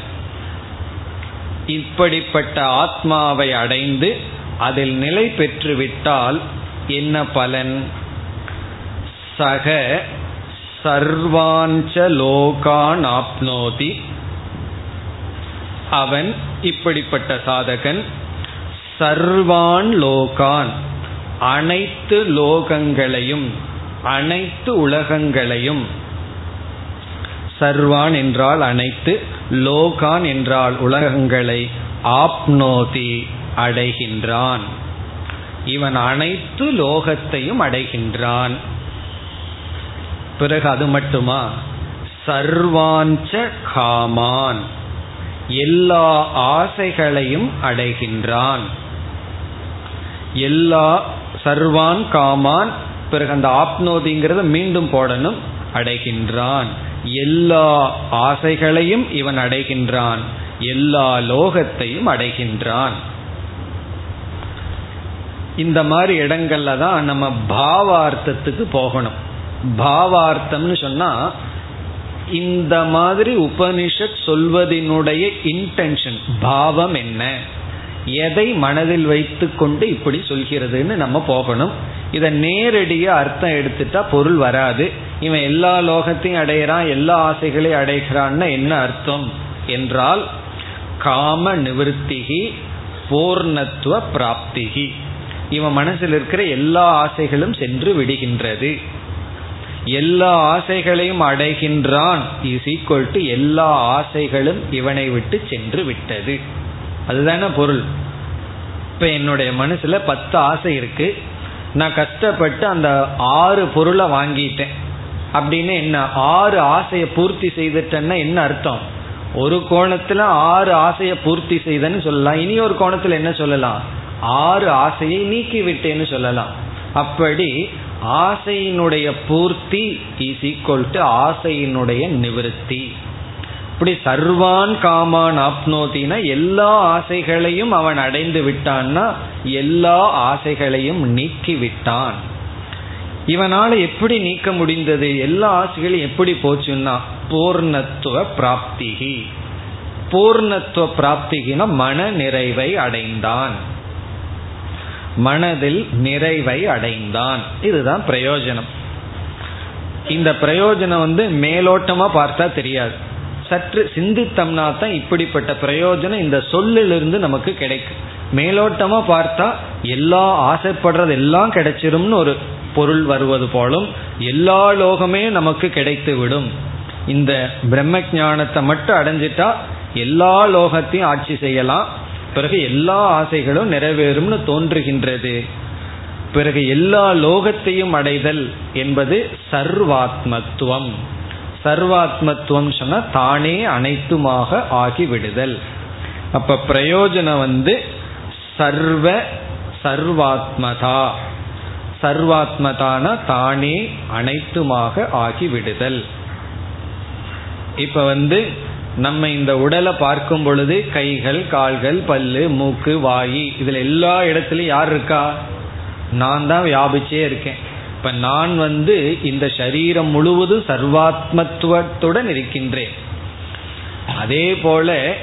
இப்படிப்பட்ட ஆத்மாவை அடைந்து அதில் நிலை பெற்றுவிட்டால் என்ன பலன்? சக சர்வாஞ்ச லோகான் ஆப்னோதி. அவன் இப்படிப்பட்ட சாதகன். சர்வான் லோகான். அனைத்து லோகங்களையும் அனைத்து உலகங்களையும் சர்வான் என்றால் அனைத்து லோகான் என்றால் உலகங்களை ஆப்னோதி அடைகின்றான். இவன் அனைத்து லோகத்தையும் அடைகின்றான். பிறகு அது மட்டுமா? சர்வாஞ்ச காமான். எல்லா ஆசைகளையும் அடைகின்றான். எல்லா சர்வான் காமான் பிறகு அந்த ஆப்னோதிங்கிறத மீண்டும் போடணும். அடைகின்றான். எல்லா ஆசைகளையும் இவன் அடைகின்றான். எல்லா லோகத்தையும் அடைகின்றான். இந்த மாதிரி இடங்கள்ல தான் நம்ம பாவார்த்தத்துக்கு போகணும். பாவார்த்தம்னு சொன்னா இந்த மாதிரி உபனிஷத் சொல்வதனுடைய இன்டென்ஷன் பாவம் என்ன? எதை மனதில் வைத்து கொண்டு இப்படி சொல்கிறதுன்னு நம்ம போகணும். இதை நேரடியாக அர்த்தம் எடுத்துட்டா பொருள் வராது. இவன் எல்லா லோகத்தையும் அடையிறான் எல்லா ஆசைகளையும் அடைகிறான்னு என்ன அர்த்தம்? என்றால் காம நிவர்த்திகி பூர்ணத்துவ பிராப்திகி. இவன் மனசில் இருக்கிற எல்லா ஆசைகளும் சென்று விடுகின்றது. எல்லா ஆசைகளையும் அடைகின்றான் இஸ் ஈக்குவல் டு எல்லா ஆசைகளும் இவனை விட்டு சென்று விட்டது. அதுதானே பொருள். இப்ப என்னுடைய மனசுல பத்து ஆசை இருக்கு. நான் கஷ்டப்பட்டு அந்த ஆறு பொருளை வாங்கிட்டேன். அப்படின்னு என்ன ஆறு ஆசையை பூர்த்தி செய்துட்டேன்னா என்ன அர்த்தம்? ஒரு கோணத்துல ஆறு ஆசையை பூர்த்தி செய்தன்னு சொல்லலாம். இனி ஒரு கோணத்துல என்ன சொல்லலாம்? ஆறு ஆசையை நீக்கி விட்டேன்னு சொல்லலாம். அப்படி ஆசையினுடைய பூர்த்தி இஸ் ஈக்குவல் டு ஆசையினுடைய நிவிருத்தி. இப்படி சர்வான் காமான் ஆப்னோத்தினா எல்லா ஆசைகளையும் அவன் அடைந்து விட்டான்னா எல்லா ஆசைகளையும் நீக்கி விட்டான். இவனால எப்படி நீக்க முடிந்தது? எல்லா ஆசைகளும் எப்படி போச்சுன்னா பூர்ணத்துவ பிராப்திகி. பூர்ணத்துவ பிராப்திகினா மன நிறைவை அடைந்தான். மனதில் நிறைவை அடைந்தான். இதுதான் பிரயோஜனம். இந்த பிரயோஜனம் வந்து மேலோட்டமா பார்த்தா தெரியாது. சற்று சிந்தித்தம்னா தான் இப்படிப்பட்ட பிரயோஜனம் இந்த சொல்லிலிருந்து நமக்கு கிடைக்கும். மேலோட்டமா பார்த்தா எல்லா ஆசைப்படுறது எல்லாம் கிடைச்சிரும்னு ஒரு பொருள் வருவது போலும் எல்லா லோகமே நமக்கு கிடைத்து விடும் இந்த பிரம்ம ஞானத்தை மட்டும் அடைஞ்சிட்டா எல்லா லோகத்தையும் ஆட்சி செய்யலாம். பிறகு எல்லா ஆசைகளும் நிறைவேறும்னு தோன்றுகின்றது. பிறகு எல்லா லோகத்தையும் அடைதல் என்பது சர்வாத்மத்துவம். சர்வாத்மத்துவம் சொன்னா தானே அனைத்துமாக ஆகிவிடுதல். அப்ப பிரயோஜனம் வந்து சர்வ சர்வாத்மதா. சர்வாத்மதான தானே அனைத்துமாக ஆகிவிடுதல். இப்ப வந்து நம்ம இந்த உடலை பார்க்கும் பொழுது கைகள் கால்கள் பல்லு மூக்கு வாயி இதுல எல்லா இடத்துலயும் யார் இருக்கா? நான் தான் வியாபிச்சே இருக்கேன். இப்ப நான் வந்து இந்த சரீரம் முழுவதும் சர்வாத்மத்துவத்துடன் இருக்கின்றேன். அதே போல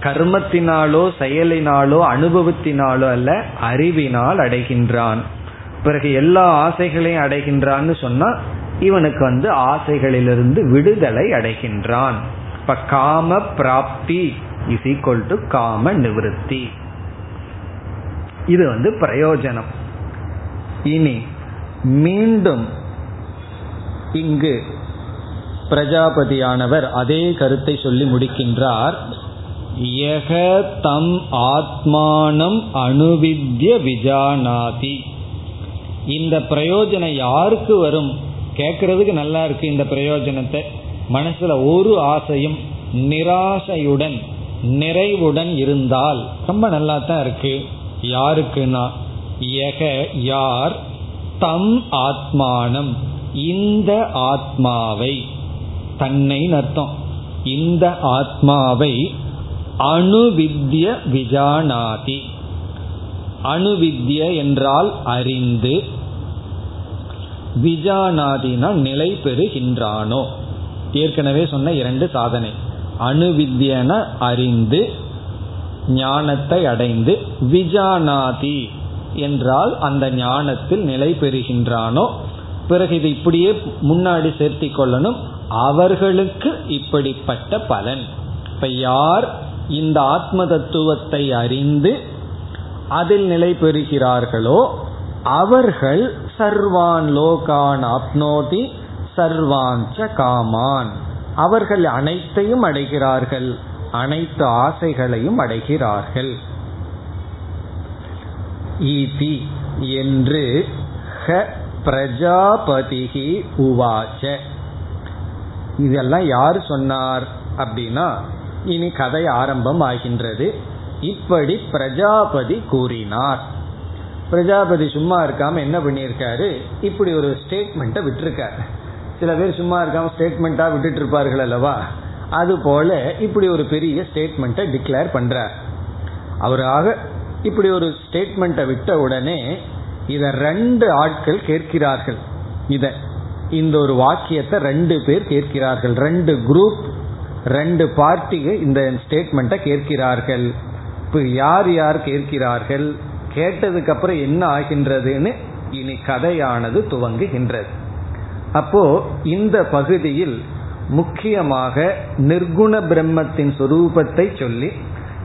கர்மத்தினாலோ செயலினாலோ அனுபவத்தினாலோ அல்ல அறிவினால் அடைகின்றான். பிறகு எல்லா ஆசைகளையும் அடைகின்றான்னு சொன்னா இவனுக்கு வந்து ஆசைகளிலிருந்து விடுதலை அடைகின்றான். இப்ப காம பிராப்தி இஸ் ஈக்வல் டு காம நிவர்த்தி. இது வந்து பிரயோஜனம். இனி மீண்டும் இங்கு பிரஜாபதியானவர் அதே கருத்தை சொல்லி முடிக்கின்றார். யக தம் ஆத்மானம் அணுவித்ய விஜானாதி. இந்த பிரயோஜனம் யாருக்கு வரும்? கேட்கறதுக்கு நல்லா இருக்கு இந்த பிரயோஜனத்தை. மனசுல ஒரு ஆசையும் நிராசையுடன் நிறைவுடன் இருந்தால் ரொம்ப நல்லா தான் இருக்கு. யாருக்குன்னா? எக யார்? தம் ஆத்மானம். இந்த ஆத்மாவை. தன்னை அர்த்தம். இந்த ஆத்மாவை அணுவித்ய விஜானாதி. அணுவித்ய என்றால் அறிந்து. விஜானாதினா நிலை பெறுகின்றானோ? ஏற்கனவே சொன்ன இரண்டு சாதனை. அணுவித்யன அறிந்து ஞானத்தை அடைந்து விஜானாதி என்றால் அந்த ஞானத்தில் நிலை பெறுகின்றானோ பிறகு இது இப்படியே முன்னாடி சேர்த்தி கொள்ளணும். அவர்களுக்கு இப்படிப்பட்ட பலன். இப்ப யார் இந்த ஆத்ம தத்துவத்தை அறிந்து அதில் நிலை பெறுகிறார்களோ அவர்கள் சர்வான் லோகான் அப்னோதி சர்வாஞ்ச காமான். அவர்கள் அனைத்தையும் அடைகிறார்கள். அனைத்து ஆசைகளையும் அடைகிறார்கள். ஈதி என்று ஹ பிரஜாபதிகி உவாச்ச. இதெல்லாம் யார் சொன்னார் அப்படின்னா இனி கதை ஆரம்பம் ஆகின்றது இப்படி பிரஜாபதி கூறினார். பிரஜாபதி சும்மா இருக்காம என்ன பண்ணியிருக்காரு? இப்படி ஒரு ஸ்டேட்மெண்ட்டை விட்டுருக்காரு. சில பேர் சும்மா இருக்காம ஸ்டேட்மெண்ட்டாக விட்டுட்டு இருப்பார்கள் அல்லவா? அது போல இப்படி ஒரு பெரிய ஸ்டேட்மெண்ட்டை டிக்ளேர் பண்றார். அவராக இப்படி ஒரு ஸ்டேட்மெண்ட்டை விட்ட உடனே இத ரெண்டு ஆட்கள் கேட்கிறார்கள். இத இந்த ஒரு வாக்கியத்தை ரெண்டு பேர் கேட்கிறார்கள். ரெண்டு குரூப் ரெண்டு பார்ட்டிகள் இந்த ஸ்டேட்மெண்ட்டை கேட்கிறார்கள். இப்போ யார் யார் கேட்கிறார்கள்? கேட்டதுக்கு அப்புறம் என்ன ஆகின்றதுன்னு இனி கதையானது துவங்குகின்றது. அப்போ இந்த பகுதியில் முக்கியமாக நிர்குண பிரம்மத்தின் சொரூபத்தை சொல்லி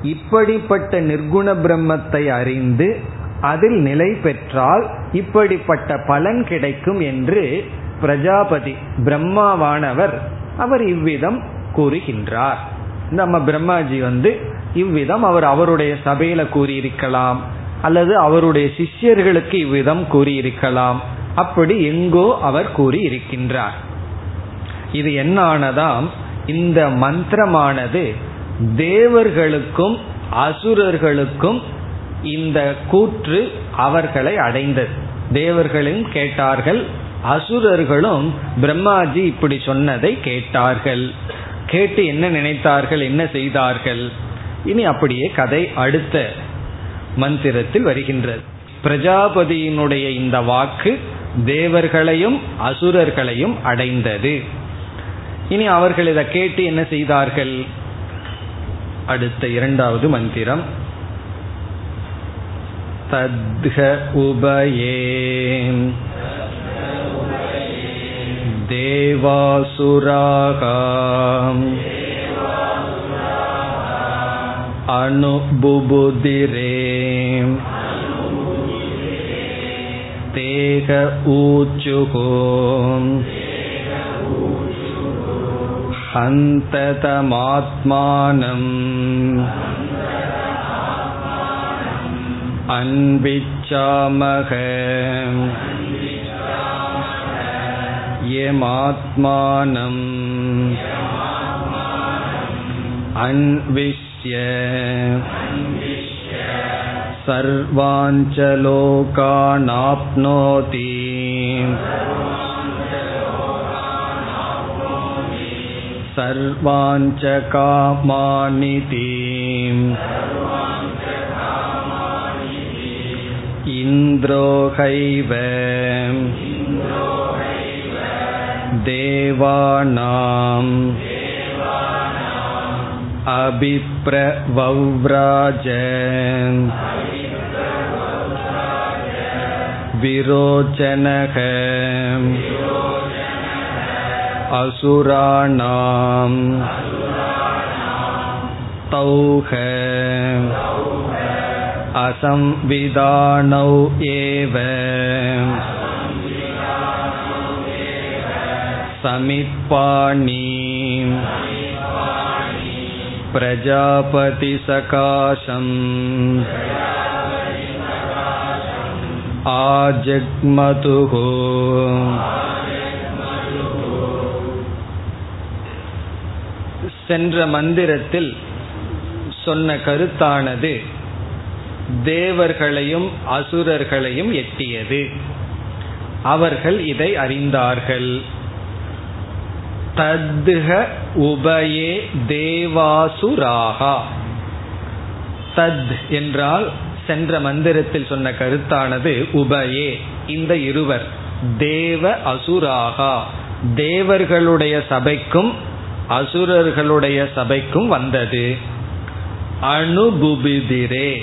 இப்படிப்பட்ட நிர்குண பிரம்மத்தை அறிந்து அதில் நிலை பெற்றால் இப்படிப்பட்ட பலன் கிடைக்கும் என்று பிரஜாபதி பிரம்மாவானவர் அவர் இவ்விதம் கூறுகின்றார். நம்ம பிரம்மாஜி வந்து இவ்விதம் அவர் அவருடைய சபையில கூறியிருக்கலாம் அல்லது அவருடைய சிஷ்யர்களுக்கு இவ்விதம் கூறியிருக்கலாம் அப்படி எங்கோ அவர் கூறி இருக்கின்றார் இது என்ன ஆனதாம் இந்த மந்திரமானது தேவர்களுக்கும் அசுரர்களுக்கும் இந்த கூற்று அவர்களை அடைந்தது. தேவர்களும் கேட்டார்கள் அசுரர்களும் பிரம்மாஜி இப்படி சொன்னதை கேட்டார்கள். கேட்டு என்ன நினைத்தார்கள் என்ன செய்தார்கள்? இனி அப்படியே கதை அடுத்த மந்திரத்தில் வருகின்றது. பிரஜாபதியினுடைய இந்த வாக்கு தேவர்களையும் அசுரர்களையும் அடைந்தது. இனி அவர்கள் இதை கேட்டு என்ன செய்தார்கள் அடுத்த இரண்டாவது மந்திரம் तद्ध उभये देवासुराः अनुभुबुधिरे तेह ऊचुः हन्ततमात्मानम् अन्विच्छामः यमात्मानम् अन्विष्य सर्वाञ्च लोकानाप्नोति सर्वाञ्च कामानिति इन्द्रो हैव देवानाम् अभिप्रवव्राज विरोचनः असुराणाम् तौह असंविधानौ एव समित्पाणि प्रजापतिसकाशम् आजग्मतुः சென்ற மந்திரத்தில் சொன்ன கருத்தானது தேவர்களையும் அசுரர்களையும் எட்டியது. அவர்கள் இதை அறிந்தார்கள். தத்ஹ உபயே தேவாசுராகா. தத் என்றால் சென்ற மந்திரத்தில் சொன்ன கருத்தானது உபயே. இந்த இருவர் தேவ அசுராகா. தேவர்களுடைய சபைக்கும் அசுரர்களுடைய சபைக்கும் வந்தது. அனுபுபிதிரே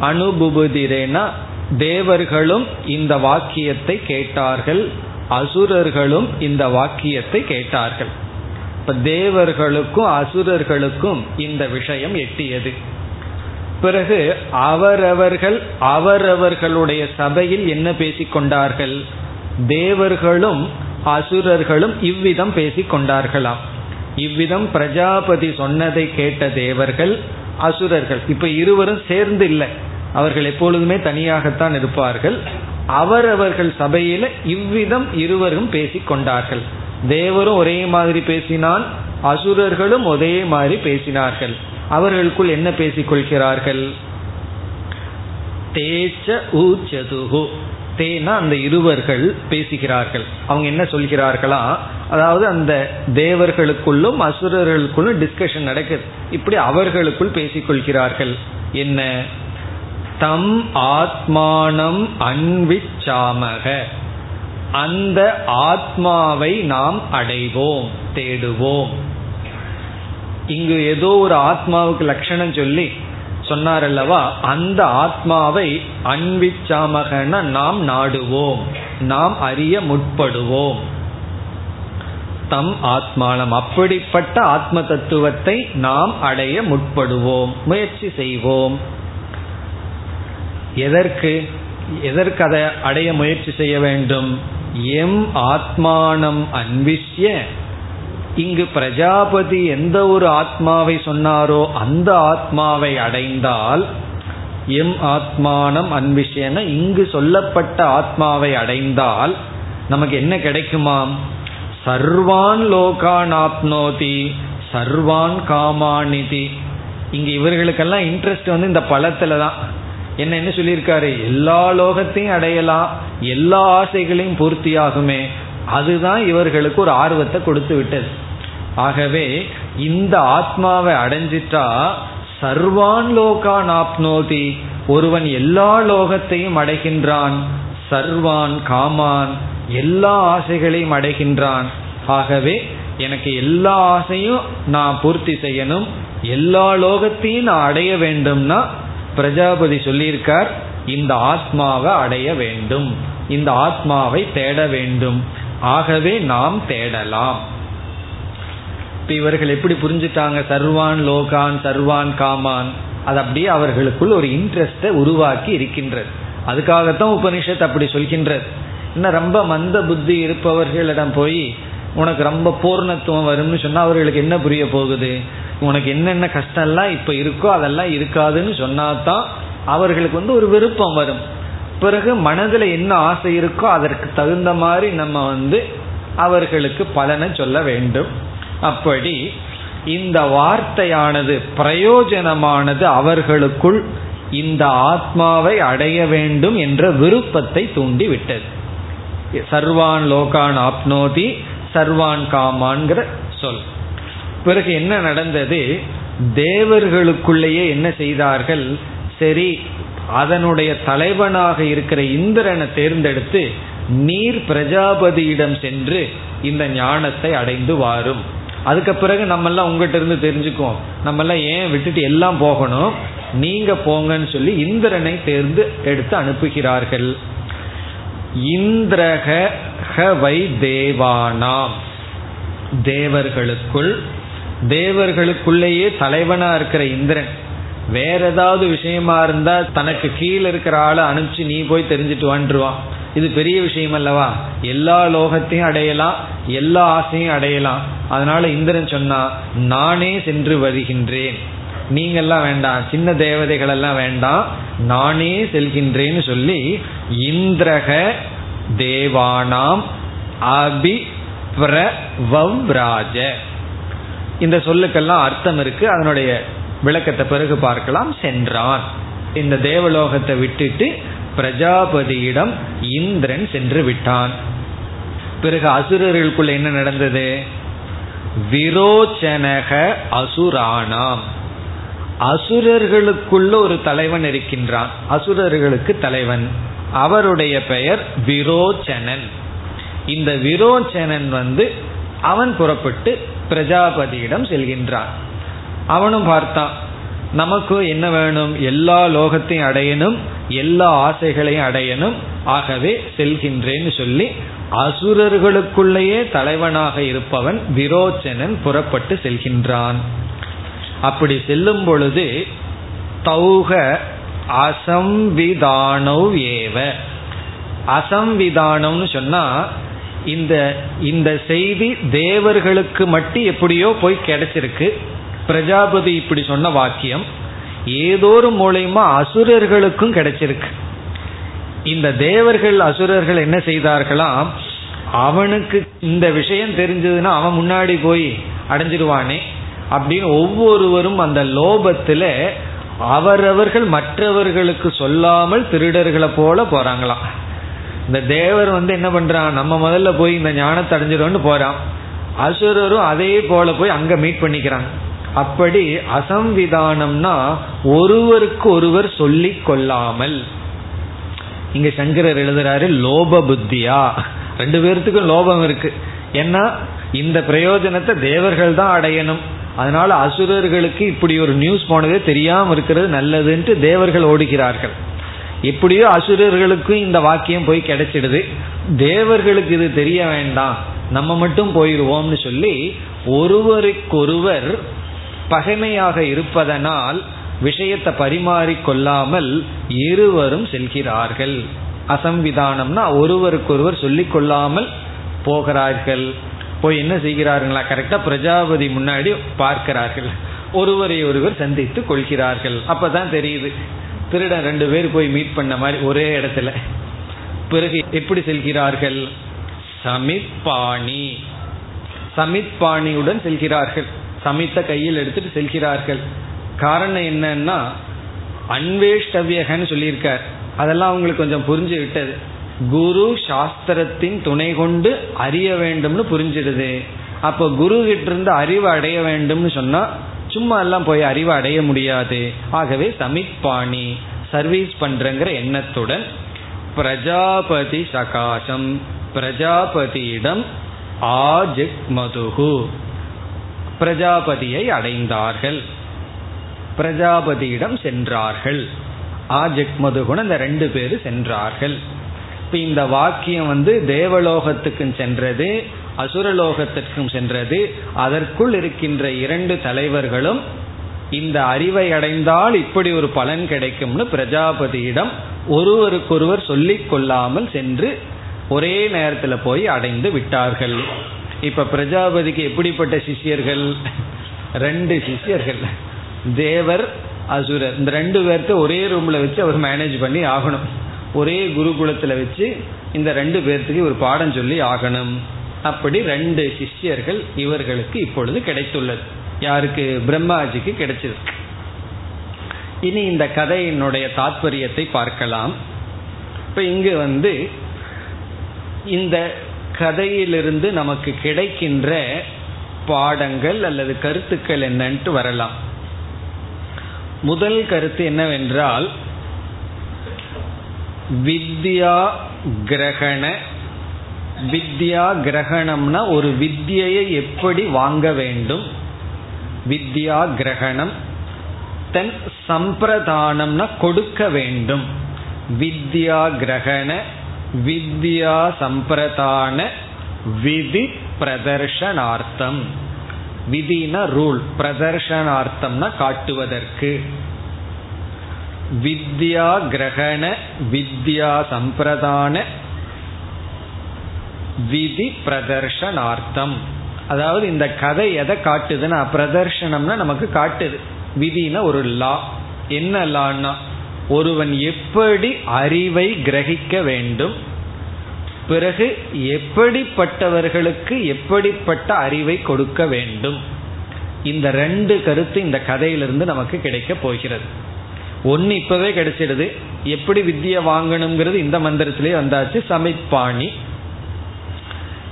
அனுபுபுதிரேனா தேவர்களும் இந்த வாக்கியத்தை கேட்டார்கள். அசுரர்களும் இந்த வாக்கியத்தை கேட்டார்கள். இப்ப தேவர்களுக்கும் அசுரர்களுக்கும் இந்த விஷயம் எட்டியது. பிறகு அவரவர்கள் அவரவர்களுடைய சபையில் என்ன பேசிக்கொண்டார்கள் தேவர்களும் அசுரர்களும் இவ்விதம் பேசிக்கொண்டார்களாம் இவ்விதம் பிரஜாபதி சொன்னதை கேட்ட தேவர்கள் அசுரர்கள் இப்ப இருவரும் சேர்ந்து இல்லை. அவர்கள் எப்பொழுதுமே தனியாகத்தான் இருப்பார்கள். அவரவர்கள் சபையில இவ்விதம் இருவரும் பேசிக் கொண்டார்கள். தேவரும் ஒரே மாதிரி பேசினான் அசுரர்களும் ஒரே மாதிரி பேசினார்கள். அவர்களுக்குள் என்ன பேசிக் கொள்கிறார்கள்? தேச்ச ஊச்சதுகு. தேனா அந்த இருவர்கள் பேசுகிறார்கள். அவங்க என்ன சொல்கிறார்களா? அதாவது அந்த தேவர்களுக்குள்ளும் அசுரர்களுக்குள்ளும் டிஸ்கஷன் நடக்குது. இப்படி அவர்களுக்குள் பேசிக்கொள்கிறார்கள். என்ன? தம் ஆத்மானம் அன்விச்சாமக. அந்த ஆத்மாவை நாம் அடைவோம் தேடுவோம். இங்கு ஏதோ ஒரு ஆத்மாவுக்கு லட்சணம் சொல்லி சொன்னார் அல்லவா அந்த ஆத்மாவை அன்பிச்சாமகன நாம் நாடுவோம். நாம் அறிய முற்படுவோம். தம் ஆத்மானம். அப்படிப்பட்ட ஆத்ம தத்துவத்தை நாம் அடைய முற்படுவோம். முயற்சி செய்வோம். எதற்கு? எதற்கு அதை அடைய முயற்சி செய்ய வேண்டும்? எம் ஆத்மானம் அன்விஷ்ய இங்கு பிரஜாபதி எந்த ஒரு ஆத்மாவை சொன்னாரோ அந்த ஆத்மாவை அடைந்தால் எம் ஆத்மானம் அன்விஷேன இங்கு சொல்லப்பட்ட ஆத்மாவை அடைந்தால் நமக்கு என்ன கிடைக்குமாம்? சர்வான் லோகான் ஆப்னோதி சர்வான் காமானிதி. இங்க இவர்களுக்கெல்லாம் இன்ட்ரெஸ்ட் வந்து இந்த பழத்துல தான். என்ன என்ன சொல்லியிருக்காரு? எல்லா லோகத்தையும் அடையலாம் எல்லா ஆசைகளையும் பூர்த்தியாகுமே. அதுதான் இவர்களுக்கு ஒரு ஆர்வத்தை கொடுத்து விட்டது. ஆகவே இந்த ஆத்மாவை அடைஞ்சிட்டா சர்வான் லோகான் ஆப்னோதி. ஒருவன் எல்லா லோகத்தையும் அடைகின்றான். சர்வான் காமான் எல்லா ஆசைகளையும் அடைகின்றான். ஆகவே எனக்கு எல்லா ஆசையும் நான் பூர்த்தி செய்யணும். எல்லா லோகத்தையும் நான் அடைய வேண்டும்னா பிரஜாபதி சொல்லியிருக்கார் இந்த ஆத்மாவை அடைய வேண்டும். இந்த ஆத்மாவை தேட வேண்டும். ஆகவே நாம் தேடலாம். இப்ப இவர்கள் எப்படி புரிஞ்சுட்டாங்க? சர்வான் லோகான் சர்வான் காமான். அது அப்படியே அவர்களுக்குள் ஒரு இன்ட்ரெஸ்டை உருவாக்கி இருக்கின்றது. அதுக்காகத்தான் உபனிஷத் அப்படி சொல்கின்றது. இன்னும் ரொம்ப மந்த புத்தி இருப்பவர்களிடம் போய் உனக்கு ரொம்ப பூர்ணத்துவம் வரும்னு சொன்னால் அவர்களுக்கு என்ன புரிய போகுது? உனக்கு என்னென்ன கஷ்டம்லாம் இப்போ இருக்கோ அதெல்லாம் இருக்காதுன்னு சொன்னாதான் அவர்களுக்கு வந்து ஒரு விருப்பம் வரும். பிறகு மனதில் என்ன ஆசை இருக்கோ அதற்கு தகுந்த மாதிரி நம்ம வந்து அவர்களுக்கு பலனை சொல்ல வேண்டும். அப்படி இந்த வார்த்தையானது பிரயோஜனமானது அவர்களுக்குள் இந்த ஆத்மாவை அடைய வேண்டும் என்ற விருப்பத்தை தூண்டிவிட்டது. சர்வான் லோகான் ஆப்னோதி சர்வான் காமான்கிற சொல். பிறகு என்ன நடந்தது? தேவர்களுக்குள்ளேயே என்ன செய்தார்கள்? சரி அதனுடைய தலைவனாக இருக்கிற இந்திரனை தேர்ந்தெடுத்து நீர் பிரஜாபதியிடம் சென்று இந்த ஞானத்தை அடைந்து வாரும். அதுக்கு பிறகு நம்மெல்லாம் உங்ககிட்ட இருந்து தெரிஞ்சுக்குவோம். நம்மெல்லாம் ஏன் விட்டுட்டு எல்லாம் போகணும்? நீங்க போங்கன்னு சொல்லி இந்திரனை தேர்ந்து எடுத்து அனுப்புகிறார்கள். இந்திரக வை தேவானாம். தேவர்களுக்குள் தேவர்களுக்குள்ளேயே தலைவனா இருக்கிற இந்திரன். வேற ஏதாவது விஷயமா இருந்தா தனக்கு கீழே இருக்கிற ஆளை அனுப்பிச்சு நீ போய் தெரிஞ்சுட்டு வந்துருவான். இது பெரிய விஷயம் அல்லவா? எல்லா லோகத்தையும் அடையலாம் எல்லா ஆசையும் அடையலாம். அதனால இந்திரன் சொன்னா நானே சென்று வருகின்றேன். நீங்கெல்லாம் வேண்டாம் சின்ன தேவதைகள் எல்லாம் வேண்டாம். நானே செல்கின்றேன்னு சொல்லி இந்திரக தேவானாம் அபி பிரவ்ராஜ இந்த சொல்லுக்கெல்லாம் அர்த்தம் இருக்கு. அதனுடைய விளக்கத்தை பிறகு பார்க்கலாம். சென்றான். இந்த தேவலோகத்தை விட்டுட்டு பிரஜாபதியிடம் இந்திரன் சென்று விட்டான். பிறகு அசுரர்களுக்குள்ள என்ன நடந்தது? விரோச்சனக அசுரானாம். அசுரர்களுக்குள்ள ஒரு தலைவன் இருக்கின்றான். அசுரர்களுக்கு தலைவன். அவருடைய பெயர் விரோச்சனன். இந்த விரோச்சனன் வந்து அவன் புறப்பட்டு பிரஜாபதியிடம் செல்கின்றான். அவனும் பார்த்தான் நமக்கு என்ன வேணும்? எல்லா லோகத்தையும் அடையணும். எல்லா ஆசைகளையும் அடையணும். ஆகவே செல்கின்றேன்னு சொல்லி அசுரர்களுக்குள்ளேயே தலைவனாக இருப்பவன் விரோச்சனன் புறப்பட்டு செல்கின்றான். அப்படி செல்லும் பொழுது தௌக அசம்விதானவ் ஏவ. அசம்விதானம்னு சொன்னா இந்த இந்த செய்தி தேவர்களுக்கு மட்டும் எப்படியோ போய் கிடைச்சிருக்கு. பிரஜாபதி இப்படி சொன்ன வாக்கியம். ஏதோ ஒரு மூலயமா அசுரர்களுக்கும் கிடைச்சிருக்கு. இந்த தேவர்கள் அசுரர்கள் என்ன செய்தார்களாம் அவனுக்கு இந்த விஷயம் தெரிஞ்சதுன்னா அவன் முன்னாடி போய் அடைஞ்சிருவானே அப்படின்னு ஒவ்வொருவரும் அந்த லோபத்துல அவரவர்கள் மற்றவர்களுக்கு சொல்லாமல் திருடர்களை போல போறாங்களாம். இந்த தேவர் வந்து என்ன பண்றான்? நம்ம முதல்ல போய் இந்த ஞானத்தை அடைஞ்சிடும்னு போறான். அசுரரும் அதே போல போய் அங்க மீட் பண்ணிக்கிறாங்க. அப்படி அசம்விதானம்னா ஒருவருக்கு ஒருவர் சொல்லி கொள்ளாமல். இங்க சங்கரர் எழுதுறாரு லோப புத்தியா? ரெண்டு பேர்த்துக்கும் லோபம் இருக்கு. ஏன்னா இந்த பிரயோஜனத்தை தேவர்கள் தான் அடையணும். அதனால அசுரர்களுக்கு இப்படி ஒரு நியூஸ் போனதே தெரியாம இருக்கிறது நல்லதுன்ட்டு தேவர்கள் ஓடுகிறார்கள். எப்படியோ அசுரர்களுக்கும் இந்த வாக்கியம் போய் கிடைச்சிடுது. தேவர்களுக்கு இது தெரிய வேண்டாம். நம்ம மட்டும் போயிடுவோம்னு சொல்லி ஒருவருக்கொருவர் பகைமையாக இருப்பதனால் விஷயத்தை பரிமாறிக்கொள்ளாமல் இருவரும் செல்கிறார்கள். அசம்விதானம்னா ஒருவருக்கொருவர் சொல்லிக் கொள்ளாமல் போகிறார்கள். போய் என்ன செய்கிறார்களா கரெக்டா பிரஜாபதி முன்னாடி பார்க்கிறார்கள். ஒருவரை ஒருவர் சந்தித்து கொள்கிறார்கள். அப்பதான் தெரியுது திருடன் ரெண்டு பேர் போய் மீட் பண்ண மாதிரி ஒரே இடத்துல. பிறகு எப்படி செல்கிறார்கள்? சமிப்பாணி சமித்பாணியுடன் செல்கிறார்கள். சமைத்த கையில் எடுத்துட்டு செல்கிறார்கள். காரணம் என்னன்னா அன்வேஷ்டவியகன்னு சொல்லியிருக்கார். அதெல்லாம் அவங்களுக்கு கொஞ்சம் புரிஞ்சு விட்டது. குரு சாஸ்திரத்தின் துணை கொண்டு அறிய வேண்டும்னு புரிஞ்சிடுது. அப்போ குரு கிட்ட இருந்து அறிவு அடைய வேண்டும்னு சொன்னா சும்மா எல்லாம் போய் அறிவு அடைய முடியாது. ஆகவே சமிப்பாணி சர்வீஸ் பண்றங்கிற எண்ணத்துடன் பிரஜாபதி சகாசம் பிரஜாபதியிடம் ஆஜிக் மதுகு பிரஜாபதியை அடைந்தார்கள். பிரஜாபதியிடம் சென்றார்கள். ஆஜெக்ட் மதுகுணம் இந்த ரெண்டு பேர் சென்றார்கள். இப்போ இந்த வாக்கியம் வந்து தேவலோகத்துக்கும் சென்றது அசுரலோகத்திற்கும் சென்றது. அதற்குள் இருக்கின்ற இரண்டு தலைவர்களும் இந்த அறிவை அடைந்தால் இப்படி ஒரு பலன் கிடைக்கும்னு பிரஜாபதியிடம் ஒருவருக்கொருவர் சொல்லிக் கொள்ளாமல் சென்று ஒரே நேரத்தில் போய் அடைந்து விட்டார்கள். இப்ப பிரஜாபதிக்கு எப்படிப்பட்ட சிஷியர்கள்? ரெண்டு சிஷியர்கள். தேவர் அசுரர். இந்த ரெண்டு பேர்த்த ஒரே ரூம்ல வச்சு அவர் மேனேஜ் பண்ணி ஆகணும். ஒரே குருகுலத்துல வச்சு இந்த ரெண்டு பேர்த்துக்கு ஒரு பாடம் சொல்லி ஆகணும். அப்படி ரெண்டு சிஷ்யர்கள் இவர்களுக்கு இப்பொழுது கிடைத்துள்ளது. யாருக்கு? பிரம்மாஜிக்கு கிடைச்சிருக்கு இனி இந்த கதையினுடைய தாத்பரியத்தை பார்க்கலாம். இப்ப இங்கு வந்து இந்த கதையிலிருந்து நமக்கு கிடைக்கின்ற பாடங்கள் அல்லது கருத்துக்கள் என்னன்ட்டு வரலாம். முதல் கருத்து என்னவென்றால் வித்யா கிரகண வித்யா கிரகணம்னா ஒரு வித்தியை எப்படி வாங்க வேண்டும்? வித்யா கிரகணம் தென் சம்பிரதானம்னா கொடுக்க வேண்டும். வித்யா கிரகண வித்யா சம்பிரதான விதி பிரதர்ஷனார்த்தம். விதினா ரூல் பிரதர்ஷனார்த்தம்னா காட்டுவதற்கு. வித்யா கிரகண வித்யா சம்பிரதான விதி பிரதர்ஷனார்த்தம். அதாவது இந்த கதை எதை காட்டுதுன்னா பிரதர்ஷனம்னா நமக்கு காட்டுது. விதினா ஒரு லா. என்ன லான்னா? ஒருவன் எப்படி அறிவை கிரகிக்க வேண்டும் பிறகு எப்படிப்பட்டவர்களுக்கு எப்படிப்பட்ட அறிவை கொடுக்க வேண்டும் இந்த ரெண்டு கருத்து இந்த கதையிலிருந்து நமக்கு கிடைக்க போகிறது. ஒன்று இப்பவே கிடைச்சிடுது. எப்படி வித்தியை வாங்கணுங்கிறது இந்த மந்திரத்திலே வந்தாச்சு சமிப்பாணி.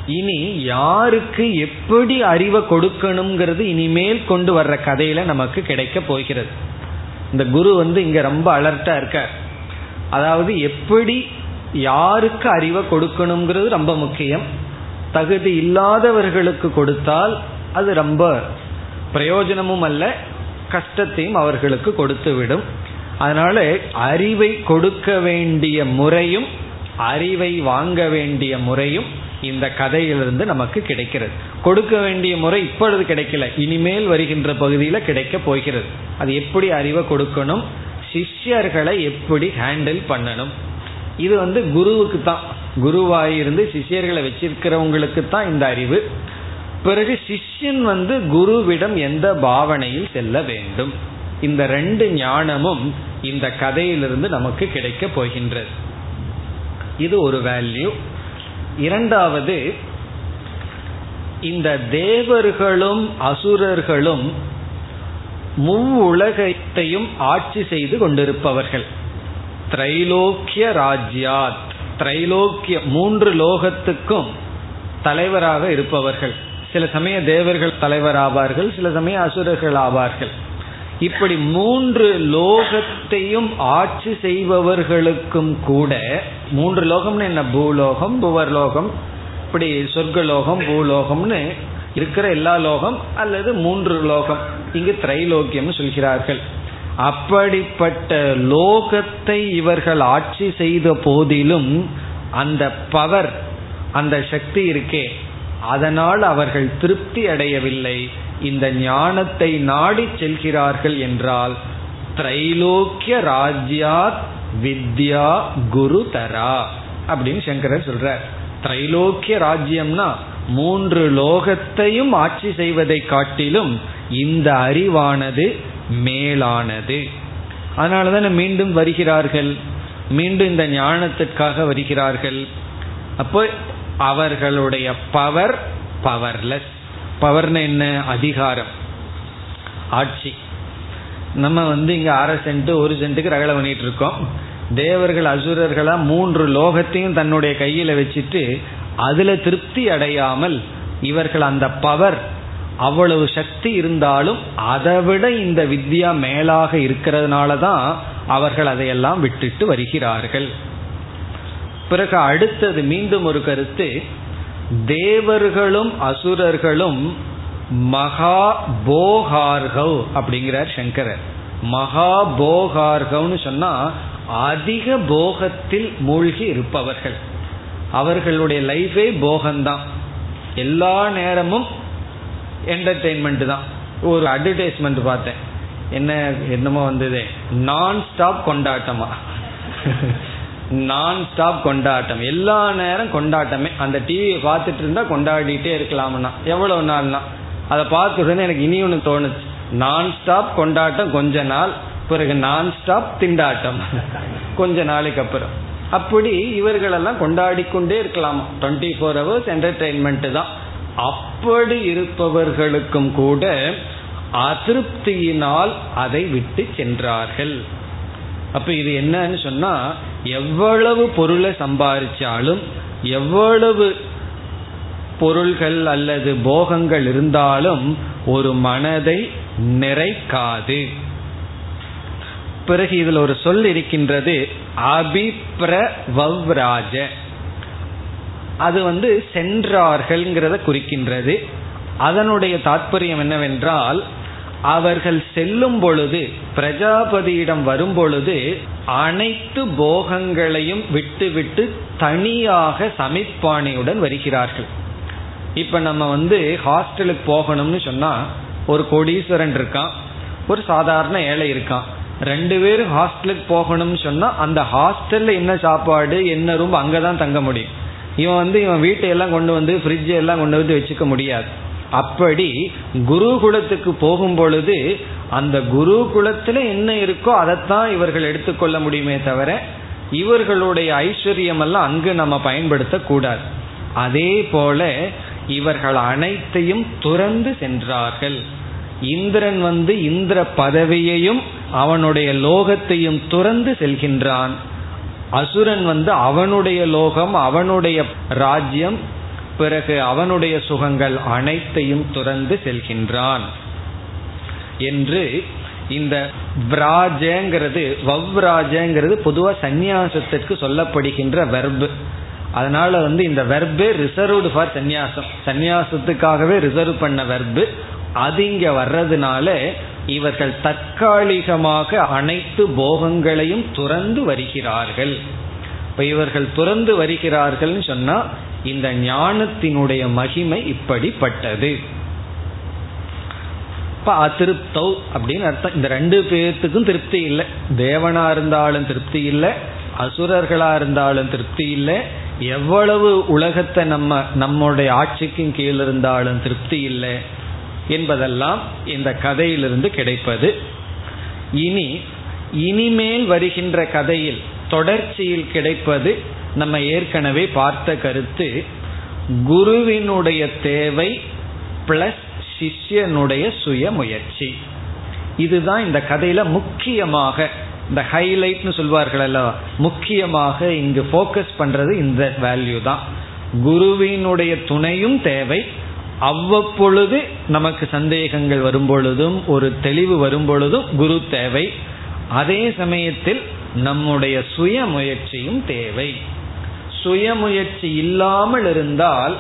இனி யாருக்கு எப்படி அறிவை கொடுக்கணுங்கிறது இனிமேல் கொண்டு வர்ற கதையில நமக்கு கிடைக்க போகிறது. இந்த குரு வந்து இங்க ரொம்ப அலர்ட்டா இருக்க அதாவது எப்படி யாருக்கு அறிவை கொடுக்கணுங்கிறது ரொம்ப முக்கியம். தகுதி இல்லாதவர்களுக்கு கொடுத்தால் அது ரொம்ப பிரயோஜனமும் அல்ல கஷ்டத்தையும் அவர்களுக்கு கொடுத்து விடும் அதனால அறிவை கொடுக்க வேண்டிய முறையும் அறிவை வாங்க வேண்டிய முறையும் இந்த கதையிலிருந்து நமக்கு கிடைக்கிறது. கொடுக்க வேண்டிய முறை இப்பொழுது கிடைக்கல. இனிமேல் வருகின்ற பகுதியில் கிடைக்க போகிறது. அது எப்படி அறிவை கொடுக்கணும்? சிஷ்யர்களை எப்படி ஹேண்டில் பண்ணணும்? இது வந்து குருவுக்கு தான். குருவாயிருந்து சிஷ்யர்களை வச்சிருக்கிறவங்களுக்கு தான் இந்த அறிவு. பிறகு சிஷ்யன் வந்து குருவிடம் எந்த பாவனையில் செல்ல வேண்டும்? இந்த ரெண்டு ஞானமும் இந்த கதையிலிருந்து நமக்கு கிடைக்க போகின்றது. இது ஒரு வேல்யூ இரண்டாவது இந்த தேவர்களும் அசுரர்களும் உலகத்தையும் ஆட்சி செய்து கொண்டிருப்பவர்கள். திரைலோக்கிய ராஜ்யாத் திரைலோக்கிய மூன்று லோகத்துக்கும் தலைவராக இருப்பவர்கள். சில சமய தேவர்கள் தலைவராவார்கள் சில சமய அசுரர்கள் ஆவார்கள். இப்படி மூன்று லோகத்தையும் ஆட்சி செய்பவர்களுக்கும் கூட மூன்று லோகம்னு என்ன? பூலோகம் புவர்லோகம் இப்படி சொர்க்கலோகம் பூலோகம்னு இருக்கிற எல்லா லோகம் அல்லது மூன்று லோகம். இங்கு திரைலோக்கியம் சொல்கிறார்கள். அப்படிப்பட்ட லோகத்தை இவர்கள் ஆட்சி செய்த போதிலும் அந்த பவர் அந்த சக்தி இருக்கே. அதனால் அவர்கள் திருப்தி அடையவில்லை. இந்த ஞானத்தை நாடி செல்கிறார்கள் என்றால் திரைலோக்கிய ராஜ்யாத் வித்யா குரு தரா அப்படின்னு சங்கரர் சொல்றார். திரைலோக்கிய ராஜ்யம்னா மூன்று லோகத்தையும் ஆட்சி செய்வதை காட்டிலும் இந்த அறிவானது மேலானது. அதனாலதான் மீண்டும் வருகிறார்கள். மீண்டும் இந்த ஞானத்திற்காக வருகிறார்கள். அப்போ அவர்களுடைய பவர் பவர்லெஸ் பவர்னு என்ன? அதிகாரம். ஆட்சி. நம்ம வந்து இங்க அரை சென்ட் ஒரு சென்ட்டுக்கு ரகலை பண்ணிட்டு இருக்கோம். தேவர்கள் அசுரர்களா மூன்று லோகத்தையும் தன்னுடைய கையில வச்சுட்டு அதுல திருப்தி அடையாமல் இவர்கள் அந்த பவர் அவ்வளவு சக்தி இருந்தாலும் அதை விட இந்த வித்யா மேலாக இருக்கிறதுனால தான் அவர்கள் அதையெல்லாம் விட்டுட்டு வருகிறார்கள். பிறகு அடுத்தது மீண்டும் ஒரு கருத்து தேவர்களும் அசுரர்களும் மகா போகார்கள் அப்படிங்கிறார் சங்கரர். மகா போகார்கம்னு சொன்னா அதிக போகத்தில் மூழ்கி இருப்பவர்கள். அவர்களுடைய லைஃபே போகம்தான் எல்லா நேரமும் என்டர்டெயின்மெண்ட் தான். ஒரு அட்வர்டைஸ்மெண்ட் பார்த்தேன். என்ன என்னமோ வந்தது. நான் ஸ்டாப் கொண்டாட்டமா? நான் ஸ்டாப் கொண்டாட்டம். எல்லா நேரம் கொண்டாட்டமே. அந்த டிவியை பார்த்துட்டு இருந்தா கொண்டாடிட்டே இருக்கலாம்னா. எவ்வளவு நாள்னா? அதை பார்த்துட்டு எனக்கு இனி ஒன்று தோணுச்சு. நான் ஸ்டாப் கொண்டாட்டம் கொஞ்ச நாள் பிறகு நான் ஸ்டாப் திண்டாட்டம். கொஞ்ச நாளைக்கு அப்புறம். அப்படி இவர்களெல்லாம் கொண்டாடி கொண்டே இருக்கலாம்? டுவெண்ட்டி ஃபோர் ஹவர்ஸ் என்டர்டெயின்மெண்ட் தான். அப்படி இருப்பவர்களுக்கும் கூட அதிருப்தியினால் அதை விட்டு சென்றார்கள். அப்ப இது என்னன்னு சொன்னா எவ்வளவு பொருளை சம்பாதிச்சாலும் எவ்வளவு பொருள்கள் அல்லது போகங்கள் இருந்தாலும் ஒரு மனதை நிறைக்காது. பிறகு இதில் ஒரு சொல் இருக்கின்றது அபிப்ரவராஜ அது வந்து சென்றார்கள்ங்கிறத குறிக்கின்றது. அதனுடைய தாற்பயம் என்னவென்றால் அவர்கள் செல்லும் பொழுது பிரஜாபதியிடம் வரும் பொழுது அனைத்து போகங்களையும் விட்டுவிட்டு தனியாக சமிப்பானையுடன் வருகிறார்கள். இப்ப நம்ம வந்து ஹாஸ்டலுக்கு போகணும்னு சொன்னா ஒரு கோடீஸ்வரன் இருக்கான் ஒரு சாதாரண ஏழை இருக்கான். ரெண்டு பேரும் ஹாஸ்டலுக்கு போகணும்னு சொன்னா அந்த ஹாஸ்டல்ல என்ன சாப்பாடு என்ன ரூம் அங்கதான் தங்க முடியும். இவன் வந்து இவன் வீட்டை எல்லாம் கொண்டு வந்து ஃப்ரிட்ஜ் எல்லாம் கொண்டு வந்து வச்சுக்க முடியாது. அப்படி குருகுலத்துக்கு போகும் பொழுது அந்த குருகுலத்துல என்ன இருக்கோ அதைத்தான் இவர்கள் எடுத்துக்கொள்ள முடியுமே தவிர இவர்களுடைய ஐஸ்வர்யம் எல்லாம் அங்கு நம்ம பயன்படுத்த கூடாது. அதே போல இவர்கள் அனைத்தையும் துறந்து சென்றார்கள். இந்திரன் வந்து இந்திர பதவியையும் அவனுடைய லோகத்தையும் துறந்து செல்கின்றான். அசுரன் வந்து அவனுடைய லோகம் அவனுடைய ராஜ்யம் பிறகு அவனுடைய சுகங்கள் அனைத்தையும் துறந்து செல்கின்றான் என்று இந்த விராஜங்கிறது வவ்ராஜங்கிறது பொதுவாக சந்நியாசத்திற்கு சொல்லப்படுகின்ற வெர்பு அதனால வந்து இந்த வெர்பே ரிசர்வ்டு ஃபார் சந்நியாசம். சந்நியாசத்துக்காகவே ரிசர்வ் பண்ண வெர்பு அது இங்க வர்றதுனால இவர்கள் தற்காலிகமாக அனைத்து போகங்களையும் துறந்து வருகிறார்கள். இப்ப இவர்கள் துறந்து வருகிறார்கள்னு சொன்னா இந்த ஞானத்தினுடைய மகிமை இப்படிப்பட்டது. இப்ப அதிருப்தௌ அப்படின்னு அர்த்தம். இந்த ரெண்டு பேர்த்துக்கும் திருப்தி இல்லை. தேவனா இருந்தாலும் திருப்தி இல்லை. அசுரர்களா இருந்தாலும் திருப்தி இல்லை. எவ்வளவு உலகத்தை நம்ம நம்முடைய ஆட்சிக்கும் கீழ் இருந்தாலும் திருப்தி இல்லை என்பதெல்லாம் இந்த கதையிலிருந்து கிடைப்பது. இனி இனிமேல் வருகின்ற கதையில் தொடர்ச்சியில் கிடைப்பது நம்ம ஏற்கனவே பார்த்த கருத்து குருவினுடைய தேவை பிளஸ் சிஷ்யனுடைய சுய முயற்சி இதுதான் இந்த கதையில முக்கியமாக இந்த ஹைலைட்னு சொல்வார்கள் அல்லவா? முக்கியமாக இங்கு ஃபோக்கஸ் பண்றது இந்த வேல்யூ தான். குருவினுடைய துணையும் தேவை. அவ்வப்பொழுது நமக்கு சந்தேகங்கள் வரும்பொழுதும் ஒரு தெளிவு வரும்பொழுதும் குரு தேவை. அதே சமயத்தில் நம்முடைய சுய முயற்சியும் தேவை. சுயமுயற்சி இல்லாமல் இருந்தால்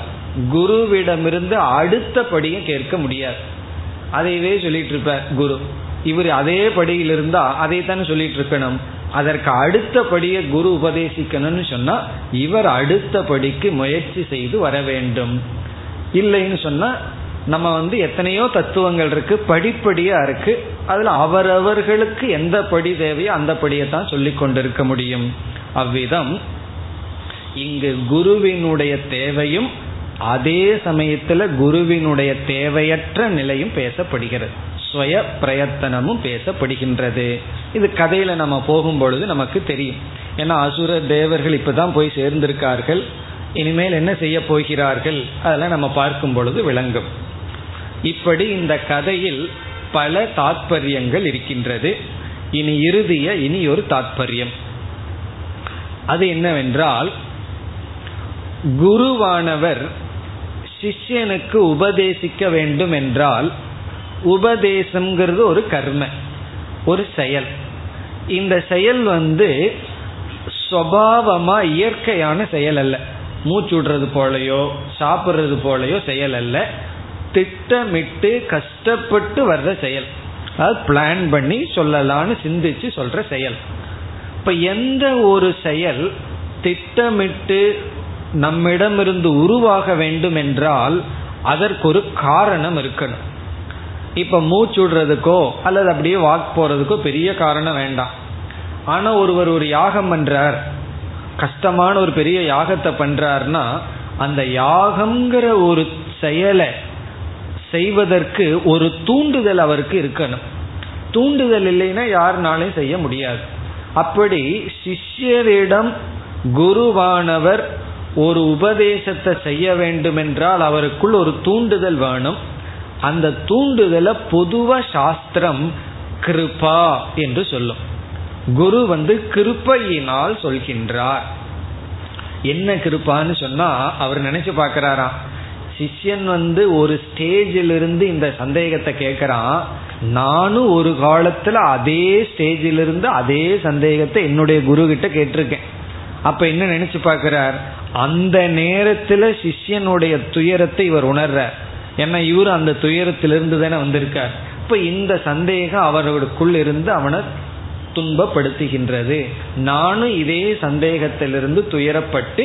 குருவிடமிருந்து அடுத்தபடியை கேட்க முடியாது. அதையவே சொல்லிட்டு இருப்பார் குரு. இவர் அதே படியில் இருந்தா அதை தானே சொல்லிட்டு இருக்கணும். அதற்கு அடுத்தபடியை குரு உபதேசிக்கணும்னு சொன்னா இவர் அடுத்தபடிக்கு முயற்சி செய்து வர வேண்டும். இல்லைன்னு சொன்னா நம்ம வந்து எத்தனையோ தத்துவங்கள் இருக்கு படிப்படியா இருக்கு. அதுல அவரவர்களுக்கு எந்த படி தேவையோ அந்த படியை தான் சொல்லி கொண்டிருக்க முடியும். அவ்விதம் இங்கு குருவினுடைய தேவையும் அதே சமயத்துல குருவினுடைய தேவையற்ற நிலையும் பேசப்படுகிறது. சுய பிரயத்தனமும் பேசப்படுகின்றது. இது கதையில நம்ம போகும் பொழுது நமக்கு தெரியும். ஏன்னா அசுர தேவர்கள் இப்பதான் போய் சேர்ந்திருக்கார்கள். இனிமேல் என்ன செய்ய போகிறார்கள்? அதெல்லாம் நம்ம பார்க்கும் பொழுது விளங்கும். இப்படி இந்த கதையில் பல தாத்பரியங்கள் இருக்கின்றது. இனி இறுதிய இனி ஒரு தாத்பரியம். அது என்னவென்றால் குருவானவர் சிஷ்யனுக்கு உபதேசிக்க வேண்டும் என்றால் உபதேசம்ங்கிறது ஒரு கர்ம ஒரு செயல். இந்த செயல் வந்து சுவாவமா இயற்கையான செயல் அல்ல. மூச்சு விடுறது போலையோ சாப்பிட்றது போலையோ செயல் அல்ல. திட்டமிட்டு கஷ்டப்பட்டு வர்ற செயல். அது பிளான் பண்ணி சொல்லலான்னு சிந்திச்சு சொல்ற செயல். இப்ப எந்த ஒரு செயல் திட்டமிட்டு நம்மிடமிருந்து உருவாக வேண்டும் என்றால் அதற்கு ஒரு காரணம் இருக்கணும். இப்ப மூச்சு விடுறதுக்கோ அல்லது அப்படியே வாக் போறதுக்கோ பெரிய காரணம் வேண்டாம். ஆனா ஒருவர் ஒரு யாகம் பண்றார். கஷ்டமான ஒரு பெரிய யாகத்தை பண்றாருன்னா அந்த யாகம்ங்கிற ஒரு செயலை செய்வதற்கு ஒரு தூண்டுதல் அவருக்கு இருக்கணும். தூண்டுதல் இல்லைன்னா யாருனாலையும் செய்ய முடியாது. அப்படி சிஷ்யரிடம் குருவானவர் ஒரு உபதேசத்தை செய்ய வேண்டுமென்றால் அவருக்குள் ஒரு தூண்டுதல் வேணும். அந்த தூண்டுதலை பொதுவ சாஸ்திரம் கிருபா என்று சொல்லும். குரு வந்து கிருப்பையினால் சொல்கின்றார். என்ன கிருப்பான்னு சொன்னா அவர் நினைச்சு பாக்கிறாராம் சிஷ்யன் வந்து ஒரு ஸ்டேஜில் இருந்து இந்த சந்தேகத்தை கேட்கறான். நானும் ஒரு காலத்துல அதே ஸ்டேஜில் இருந்து அதே சந்தேகத்தை என்னுடைய குரு கிட்ட கேட்டிருக்கேன். அப்ப என்ன நினைச்சு பாக்கிறார் அந்த நேரத்துல சிஷ்யனுடைய துயரத்தை இவர் உணர்றார். ஏன்னா இவர் அந்த துயரத்திலிருந்து தானே வந்திருக்கார். இப்ப இந்த சந்தேகம் அவர்களுக்குள் இருந்து அவனை துன்பப்படுத்துகின்றது. நானும் இதே சந்தேகத்திலிருந்து துயரப்பட்டு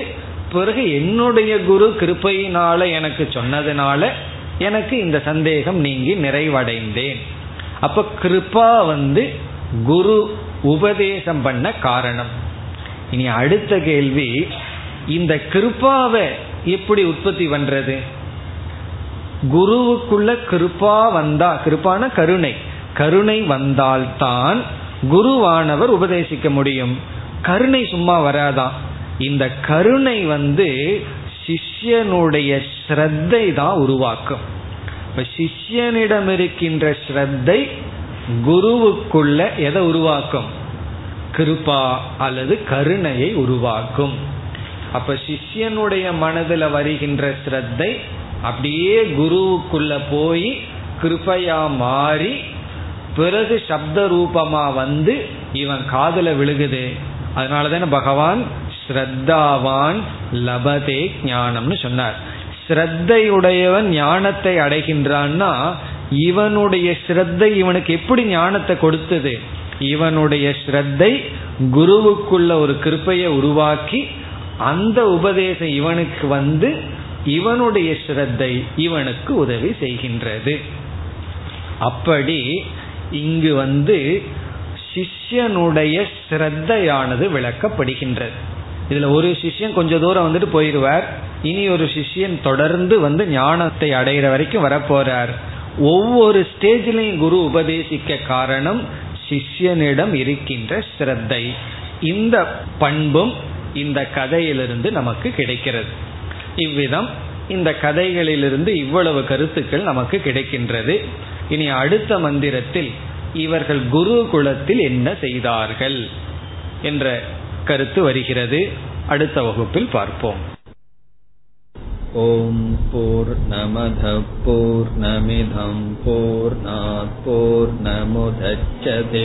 பிறகு என்னுடைய குரு கிருப்பையினால எனக்கு சொன்னதுனால எனக்கு இந்த சந்தேகம் நீங்கி நிறைவடைந்தேன். அப்ப கிருப்பா வந்து குரு உபதேசம் பண்ண காரணம். இனி அடுத்த கேள்வி இந்த கிருப்பாவை எப்படி உற்பத்தி பண்றது? குருவுக்குள்ள கிருப்பா வந்தா கிருப்பான கருணை. கருணை வந்தால்தான் குருவானவர் உபதேசிக்க முடியும். கருணை சும்மா வராதான். இந்த கருணை வந்து சிஷ்யனுடைய ஸ்ரத்தை தான் உருவாக்கும். இப்ப சிஷ்யனிடம் இருக்கின்ற ஸ்ரத்தை குருவுக்குள்ள எதை உருவாக்கும்? கிருபா அல்லது கருணையை உருவாக்கும். அப்ப சிஷ்யனுடைய மனதில் வருகின்ற ஸ்ரத்தை அப்படியே குருவுக்குள்ள போய் கிருப்பையா மாறி பிறகு சப்த ரூபமா வந்து இவன் காதல விழுகுது. அதனாலதான பகவான் ஸ்ரத்தாவான் லபதே ஞானம்னு சொன்னார். ஸ்ரத்தையுடையவன் ஞானத்தை அடைகின்றான்னா இவனுடைய ஸ்ரத்தை இவனுக்கு எப்படி ஞானத்தை கொடுத்தது? இவனுடைய ஸ்ரத்தை குருவுக்குள்ள ஒரு கிருப்பையை உருவாக்கி அந்த உபதேசம் இவனுக்கு வந்து இவனுடைய ஸ்ரத்தை இவனுக்கு உதவி செய்கின்றது. அப்படி இங்கு வந்து சிஷ்யனுடைய ஸ்ரத்தையானது விளக்கப்படுகின்றது. இதுல ஒரு சிஷ்யன் கொஞ்ச தூரம் வந்துட்டு போயிடுவார் இனி ஒரு சிஷ்யன் தொடர்ந்து வந்து ஞானத்தை அடைகிற வரைக்கும் வரப்போறார். ஒவ்வொரு ஸ்டேஜிலையும் குரு உபதேசிக்க காரணம் சிஷ்யனிடம் இருக்கின்ற ஸ்ரத்தை. இந்த பண்பும் இந்த கதையிலிருந்து நமக்கு கிடைக்கிறது இவ்விதம் இந்த கதைகளிலிருந்து இவ்வளவு கருத்துக்கள் நமக்கு கிடைக்கின்றது இனி அடுத்த மந்திரத்தில் இவர்கள் குரு குலத்தில் என்ன செய்தார்கள் என்ற கருத்து வருகிறது அடுத்த வகுப்பில் பார்ப்போம் ॐ पूर्णमधः पूर्णमिधं पूर्णात् पूर्णमुदच्छते